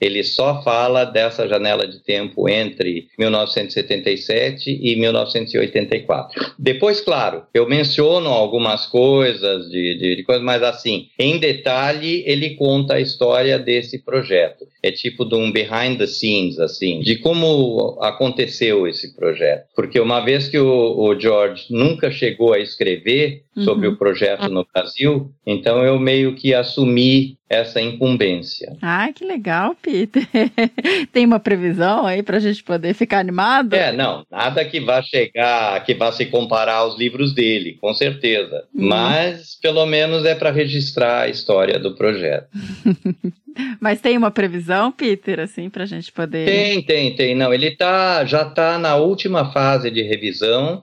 Ele só fala dessa janela de tempo entre 1977 e 1984. Depois, claro, eu menciono algumas coisas de, de, de mas assim, em detalhe, ele conta a história desse projeto. É tipo de um behind the scenes, assim, de como aconteceu esse projeto. Porque uma vez que o, o George nunca chegou a escrever sobre uhum. o projeto no Brasil, então eu meio que assumi essa incumbência. Ah, que legal, Peter. Tem uma previsão aí para a gente poder ficar animado? É, não, nada que vá chegar, que vá se comparar aos livros dele, com certeza. Hum. Mas pelo menos é para registrar a história do projeto. Mas tem uma previsão, Peter, assim, para a gente poder. Tem, tem, tem. Não, ele tá, já está na última fase de revisão.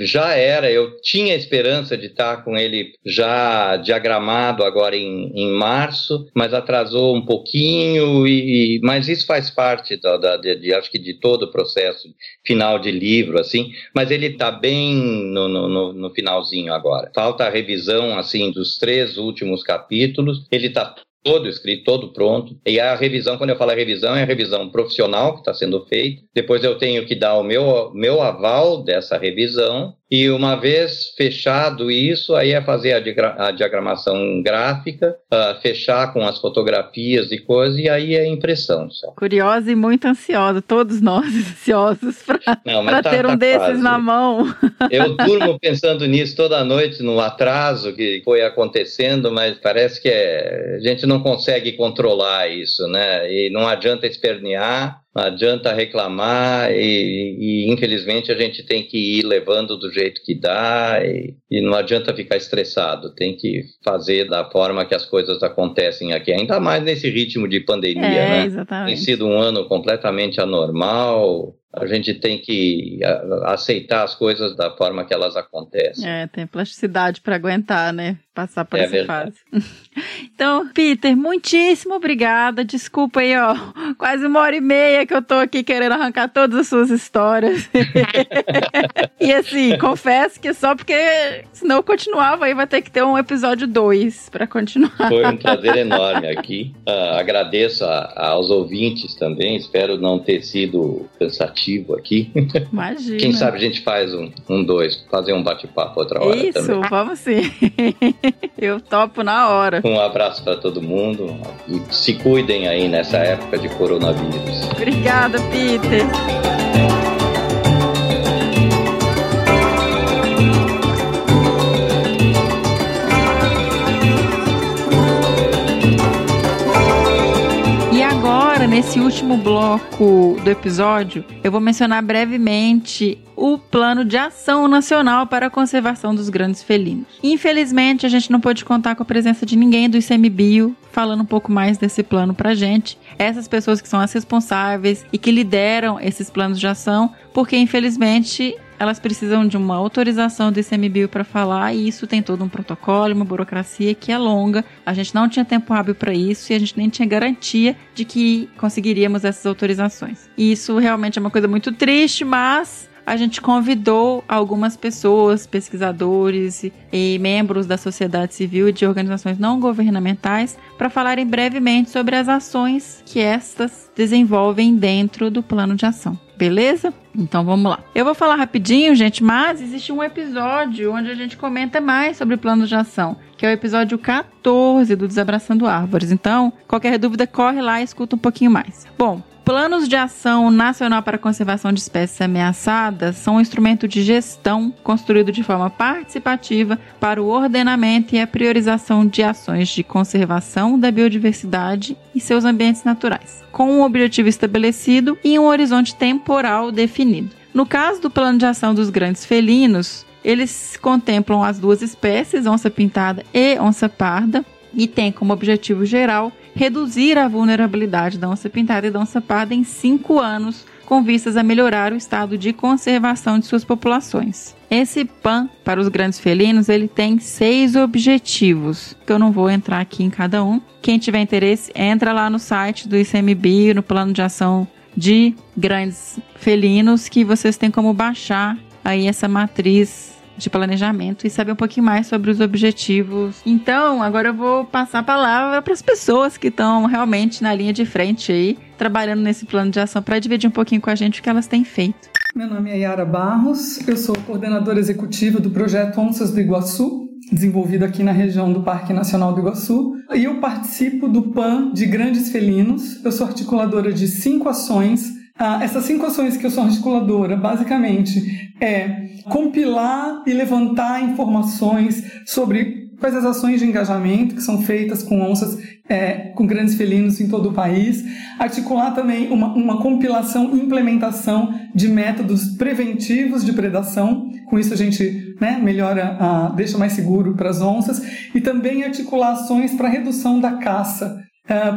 Já era, eu tinha esperança de estar com ele já diagramado agora em, em março, mas atrasou um pouquinho, e, mas isso faz parte da, da de, de, acho que de todo o processo final de livro, assim, mas ele está bem no, no, no, finalzinho agora. Falta a revisão, assim, dos três últimos capítulos, ele está todo escrito, todo pronto. E a revisão, quando eu falo revisão, é a revisão profissional que está sendo feita. Depois eu tenho que dar o meu, meu aval dessa revisão e uma vez fechado isso, aí é fazer a, diagra a diagramação gráfica, uh, fechar com as fotografias e coisas, e aí é impressão. Curiosa e muito ansiosa, todos nós ansiosos para tá, ter um tá desses quase. na mão. Eu durmo pensando nisso toda noite, no atraso que foi acontecendo, mas parece que é, a gente não consegue controlar isso, né? E não adianta espernear, não adianta reclamar e, e, infelizmente a gente tem que ir levando do jeito que dá e, e, não adianta ficar estressado, tem que fazer da forma que as coisas acontecem aqui, ainda mais nesse ritmo de pandemia, é, né? Exatamente. Tem sido um ano completamente anormal, a gente tem que aceitar as coisas da forma que elas acontecem. É, tem plasticidade para aguentar, né? Passar por é essa verdade. fase. Então, Peter, muitíssimo obrigada. Desculpa aí, ó, quase uma hora e meia que eu tô aqui querendo arrancar todas as suas histórias. e assim, confesso que só porque senão eu continuava aí vai ter que ter um episódio 2 para continuar. Foi um prazer enorme aqui. Uh, agradeço a, aos ouvintes também. Espero não ter sido cansativo aqui. Imagina. Quem sabe a gente faz um, um dois, fazer um bate-papo outra hora Isso, também. vamos sim. Eu topo na hora. Um abraço para todo mundo e se cuidem aí nessa época de coronavírus. Obrigada, Peter. Nesse último bloco do episódio, eu vou mencionar brevemente o Plano de Ação Nacional para a Conservação dos Grandes Felinos. Infelizmente, a gente não pôde contar com a presença de ninguém do ICMBio falando um pouco mais desse plano pra gente. Essas pessoas que são as responsáveis e que lideram esses planos de ação, porque infelizmente elas precisam de uma autorização do ICMBio para falar e isso tem todo um protocolo, uma burocracia que é longa. A gente não tinha tempo hábil para isso e a gente nem tinha garantia de que conseguiríamos essas autorizações. E isso realmente é uma coisa muito triste, mas a gente convidou algumas pessoas, pesquisadores e membros da sociedade civil e de organizações não governamentais para falarem brevemente sobre as ações que estas desenvolvem dentro do plano de ação. Beleza? Então vamos lá. Eu vou falar rapidinho, gente, mas existe um episódio onde a gente comenta mais sobre plano de ação, que é o episódio 14 do Desabraçando Árvores. Então, qualquer dúvida, corre lá e escuta um pouquinho mais. Bom, Planos de Ação Nacional para a Conservação de Espécies Ameaçadas são um instrumento de gestão construído de forma participativa para o ordenamento e a priorização de ações de conservação da biodiversidade e seus ambientes naturais, com um objetivo estabelecido e um horizonte temporal definido. No caso do Plano de Ação dos Grandes Felinos, eles contemplam as duas espécies, onça pintada e onça parda, e tem como objetivo geral reduzir a vulnerabilidade da onça pintada e da onça parda em cinco anos, com vistas a melhorar o estado de conservação de suas populações. Esse PAN para os grandes felinos ele tem seis objetivos, que eu não vou entrar aqui em cada um. Quem tiver interesse, entra lá no site do ICMBio, no plano de ação de grandes felinos, que vocês têm como baixar aí essa matriz de planejamento e saber um pouquinho mais sobre os objetivos. Então, agora eu vou passar a palavra para as pessoas que estão realmente na linha de frente aí, trabalhando nesse plano de ação, para dividir um pouquinho com a gente o que elas têm feito. Meu nome é Yara Barros, eu sou coordenadora executiva do projeto Onças do Iguaçu, desenvolvido aqui na região do Parque Nacional do Iguaçu, e eu participo do PAN de Grandes Felinos. Eu sou articuladora de cinco ações. Ah, essas cinco ações que eu sou articuladora, basicamente, é compilar e levantar informações sobre quais as ações de engajamento que são feitas com onças, é, com grandes felinos em todo o país, articular também uma, uma compilação e implementação de métodos preventivos de predação, com isso a gente né, melhora, deixa mais seguro para as onças, e também articular ações para redução da caça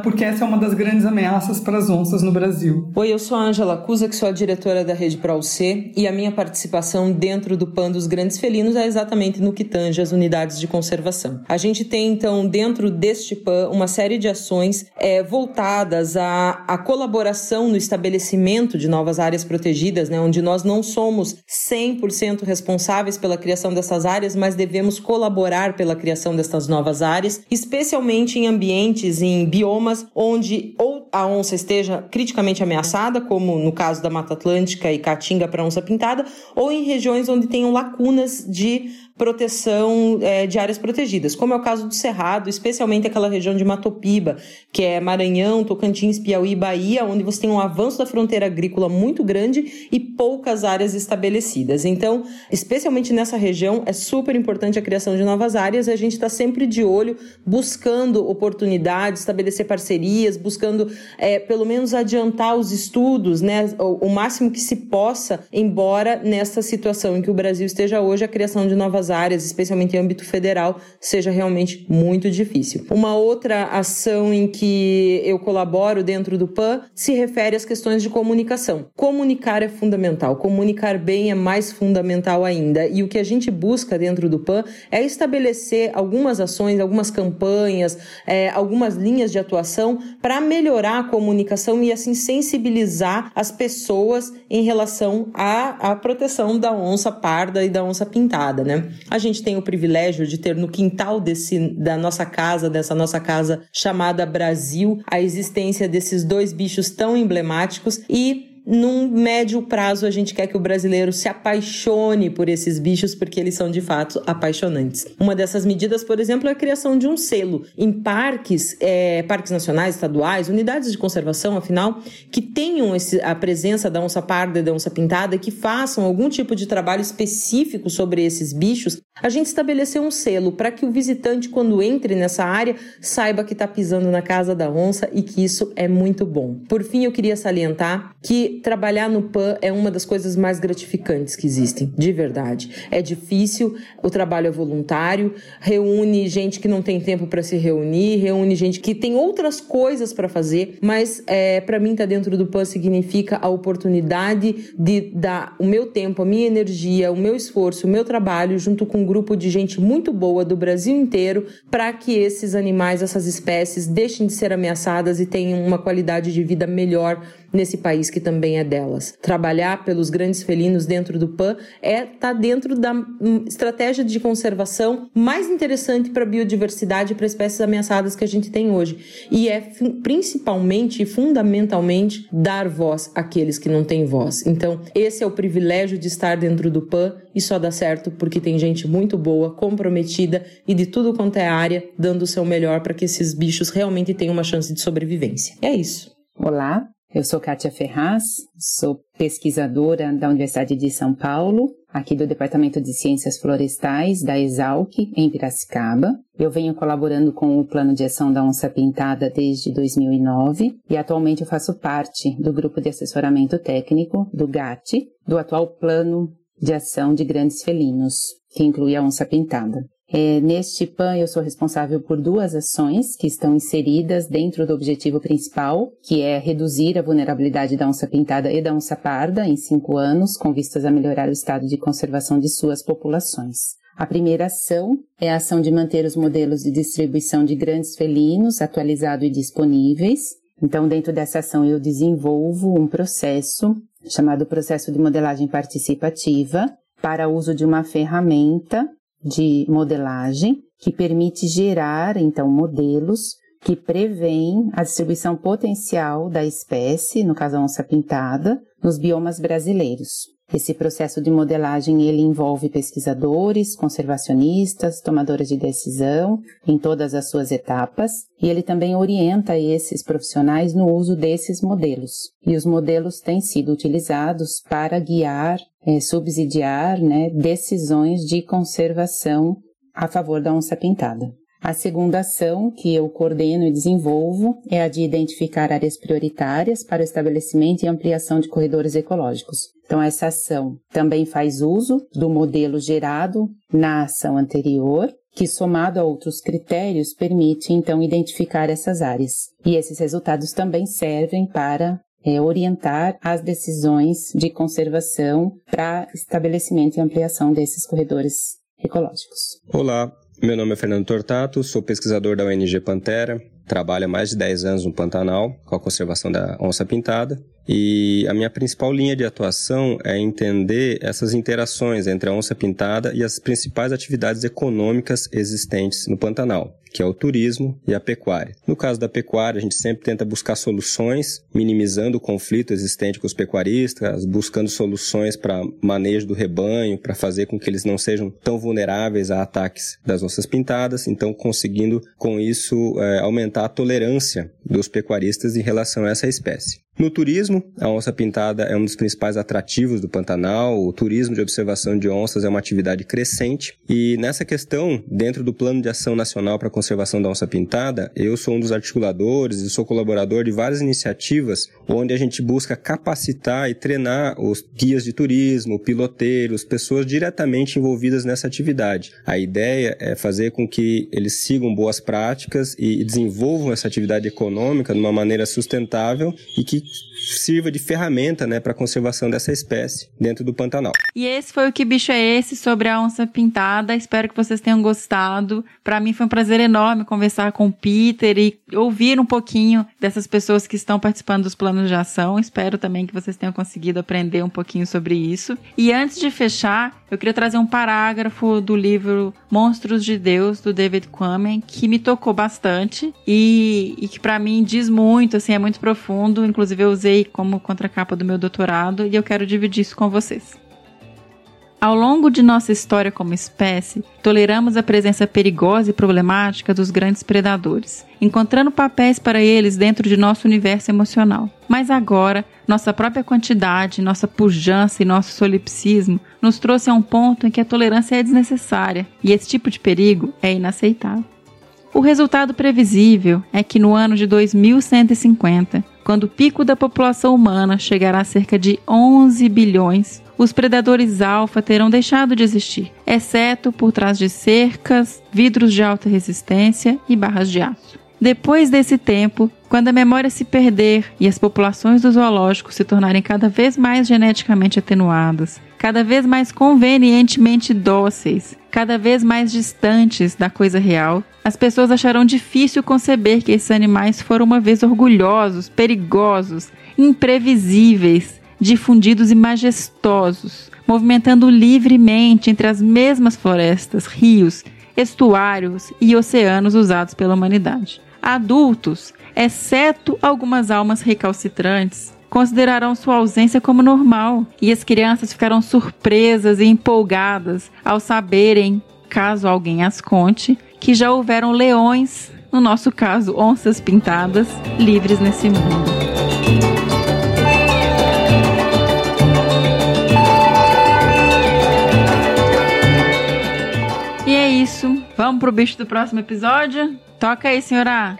porque essa é uma das grandes ameaças para as onças no Brasil. Oi, eu sou a Angela Cusa, que sou a diretora da Rede ProC, e a minha participação dentro do PAN dos grandes felinos é exatamente no que tange as unidades de conservação. A gente tem, então, dentro deste PAN, uma série de ações é, voltadas à, à colaboração no estabelecimento de novas áreas protegidas, né, onde nós não somos 100% responsáveis pela criação dessas áreas, mas devemos colaborar pela criação dessas novas áreas, especialmente em ambientes, em biomas onde ou a onça esteja criticamente ameaçada, como no caso da Mata Atlântica e Caatinga para onça pintada, ou em regiões onde tenham lacunas de proteção é, de áreas protegidas, como é o caso do Cerrado, especialmente aquela região de Matopiba, que é Maranhão, Tocantins, Piauí, Bahia, onde você tem um avanço da fronteira agrícola muito grande e poucas áreas estabelecidas. Então, especialmente nessa região, é super importante a criação de novas áreas e a gente está sempre de olho, buscando oportunidades, estabelecer parcerias, buscando é, pelo menos adiantar os estudos, né, o, o máximo que se possa, embora nessa situação em que o Brasil esteja hoje, a criação de novas áreas, especialmente em âmbito federal, seja realmente muito difícil. Uma outra ação em que eu colaboro dentro do PAN se refere às questões de comunicação. Comunicar é fundamental, comunicar bem é mais fundamental ainda. E o que a gente busca dentro do PAN é estabelecer algumas ações, algumas campanhas, é, algumas linhas de atuação para melhorar a comunicação e assim sensibilizar as pessoas em relação à, à proteção da onça parda e da onça pintada, né? A gente tem o privilégio de ter no quintal desse, da nossa casa, dessa nossa casa chamada Brasil, a existência desses dois bichos tão emblemáticos e num médio prazo, a gente quer que o brasileiro se apaixone por esses bichos, porque eles são de fato apaixonantes. Uma dessas medidas, por exemplo, é a criação de um selo em parques, é, parques nacionais, estaduais, unidades de conservação, afinal, que tenham esse, a presença da onça parda e da onça pintada, que façam algum tipo de trabalho específico sobre esses bichos. A gente estabeleceu um selo para que o visitante, quando entre nessa área, saiba que está pisando na casa da onça e que isso é muito bom. Por fim, eu queria salientar que trabalhar no PAN é uma das coisas mais gratificantes que existem, de verdade. É difícil, o trabalho é voluntário, reúne gente que não tem tempo para se reunir, reúne gente que tem outras coisas para fazer, mas é, para mim estar tá dentro do PAN significa a oportunidade de dar o meu tempo, a minha energia, o meu esforço, o meu trabalho junto com um grupo de gente muito boa do Brasil inteiro para que esses animais, essas espécies deixem de ser ameaçadas e tenham uma qualidade de vida melhor nesse país que também é delas. Trabalhar pelos grandes felinos dentro do PAN é tá dentro da hum, estratégia de conservação mais interessante para a biodiversidade e para espécies ameaçadas que a gente tem hoje. E é principalmente e fundamentalmente dar voz àqueles que não têm voz. Então, esse é o privilégio de estar dentro do PAN e só dá certo porque tem gente muito boa, comprometida e de tudo quanto é área, dando o seu melhor para que esses bichos realmente tenham uma chance de sobrevivência. É isso. Olá, eu sou Kátia Ferraz, sou pesquisadora da Universidade de São Paulo, aqui do Departamento de Ciências Florestais da Exalc, em Piracicaba. Eu venho colaborando com o Plano de Ação da Onça Pintada desde 2009 e atualmente eu faço parte do Grupo de Assessoramento Técnico, do GAT, do atual Plano de Ação de Grandes Felinos, que inclui a onça pintada. É, neste PAN, eu sou responsável por duas ações que estão inseridas dentro do objetivo principal, que é reduzir a vulnerabilidade da onça pintada e da onça parda em cinco anos, com vistas a melhorar o estado de conservação de suas populações. A primeira ação é a ação de manter os modelos de distribuição de grandes felinos atualizados e disponíveis. Então, dentro dessa ação, eu desenvolvo um processo chamado processo de modelagem participativa para uso de uma ferramenta de modelagem que permite gerar, então, modelos que prevêem a distribuição potencial da espécie, no caso a onça pintada, nos biomas brasileiros. Esse processo de modelagem ele envolve pesquisadores, conservacionistas, tomadores de decisão em todas as suas etapas, e ele também orienta esses profissionais no uso desses modelos. E os modelos têm sido utilizados para guiar, é, subsidiar né, decisões de conservação a favor da onça pintada. A segunda ação que eu coordeno e desenvolvo é a de identificar áreas prioritárias para o estabelecimento e ampliação de corredores ecológicos. Então, essa ação também faz uso do modelo gerado na ação anterior, que somado a outros critérios permite então identificar essas áreas. E esses resultados também servem para é, orientar as decisões de conservação para estabelecimento e ampliação desses corredores ecológicos. Olá, meu nome é Fernando Tortato, sou pesquisador da ONG Pantera, trabalho há mais de 10 anos no Pantanal com a conservação da onça pintada e a minha principal linha de atuação é entender essas interações entre a onça pintada e as principais atividades econômicas existentes no Pantanal que é o turismo e a pecuária. No caso da pecuária, a gente sempre tenta buscar soluções, minimizando o conflito existente com os pecuaristas, buscando soluções para manejo do rebanho, para fazer com que eles não sejam tão vulneráveis a ataques das onças pintadas, então conseguindo com isso é, aumentar a tolerância dos pecuaristas em relação a essa espécie. No turismo, a onça pintada é um dos principais atrativos do Pantanal. O turismo de observação de onças é uma atividade crescente. E nessa questão, dentro do Plano de Ação Nacional para a Conservação da Onça Pintada, eu sou um dos articuladores e sou colaborador de várias iniciativas onde a gente busca capacitar e treinar os guias de turismo, piloteiros, pessoas diretamente envolvidas nessa atividade. A ideia é fazer com que eles sigam boas práticas e desenvolvam essa atividade econômica de uma maneira sustentável e que next. Sirva de ferramenta né, para a conservação dessa espécie dentro do Pantanal. E esse foi o Que Bicho é Esse sobre a onça pintada. Espero que vocês tenham gostado. Para mim foi um prazer enorme conversar com o Peter e ouvir um pouquinho dessas pessoas que estão participando dos planos de ação. Espero também que vocês tenham conseguido aprender um pouquinho sobre isso. E antes de fechar, eu queria trazer um parágrafo do livro Monstros de Deus, do David Quammen, que me tocou bastante e, e que para mim diz muito, assim, é muito profundo. Inclusive eu usei como contracapa do meu doutorado e eu quero dividir isso com vocês. Ao longo de nossa história como espécie, toleramos a presença perigosa e problemática dos grandes predadores, encontrando papéis para eles dentro de nosso universo emocional. Mas agora, nossa própria quantidade, nossa pujança e nosso solipsismo nos trouxe a um ponto em que a tolerância é desnecessária e esse tipo de perigo é inaceitável. O resultado previsível é que no ano de 2150, quando o pico da população humana chegará a cerca de 11 bilhões, os predadores alfa terão deixado de existir, exceto por trás de cercas, vidros de alta resistência e barras de aço. Depois desse tempo, quando a memória se perder e as populações dos zoológicos se tornarem cada vez mais geneticamente atenuadas, cada vez mais convenientemente dóceis, cada vez mais distantes da coisa real, as pessoas acharão difícil conceber que esses animais foram uma vez orgulhosos, perigosos, imprevisíveis, difundidos e majestosos, movimentando livremente entre as mesmas florestas, rios, estuários e oceanos usados pela humanidade. Adultos, exceto algumas almas recalcitrantes, considerarão sua ausência como normal e as crianças ficarão surpresas e empolgadas ao saberem, caso alguém as conte, que já houveram leões, no nosso caso onças pintadas, livres nesse mundo. E é isso. Vamos pro bicho do próximo episódio? Toca aí, senhora.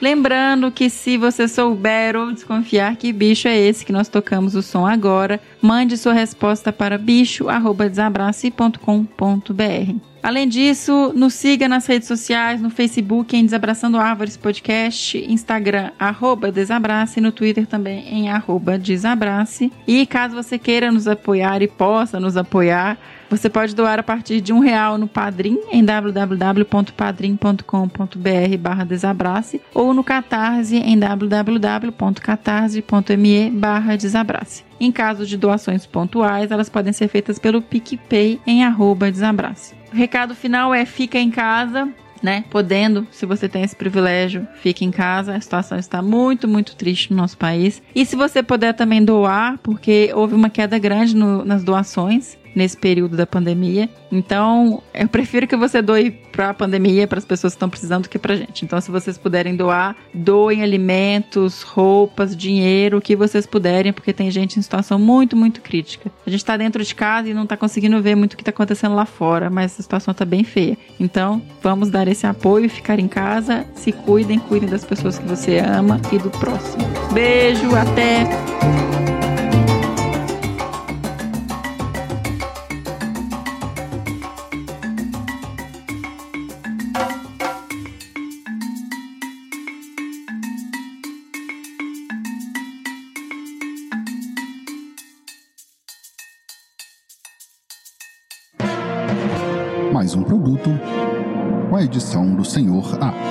Lembrando que se você souber ou desconfiar que bicho é esse que nós tocamos o som agora, mande sua resposta para bicho@desabrace.com.br. Além disso, nos siga nas redes sociais, no Facebook em Desabraçando Árvores Podcast, Instagram, arroba Desabrace, no Twitter também em arroba Desabrace. E caso você queira nos apoiar e possa nos apoiar, você pode doar a partir de um real no Padrim, em www.padrim.com.br barra Desabrace, ou no Catarse, em www.catarse.me barra Desabrace. Em caso de doações pontuais, elas podem ser feitas pelo PicPay em arroba Desabrace. O recado final é fica em casa, né? Podendo, se você tem esse privilégio, fique em casa. A situação está muito, muito triste no nosso país. E se você puder também doar, porque houve uma queda grande no, nas doações. Nesse período da pandemia. Então, eu prefiro que você doe para a pandemia, para as pessoas que estão precisando, do que para gente. Então, se vocês puderem doar, doem alimentos, roupas, dinheiro, o que vocês puderem, porque tem gente em situação muito, muito crítica. A gente está dentro de casa e não está conseguindo ver muito o que está acontecendo lá fora, mas a situação está bem feia. Então, vamos dar esse apoio, ficar em casa, se cuidem, cuidem das pessoas que você ama e do próximo. Beijo, até! Senhor A.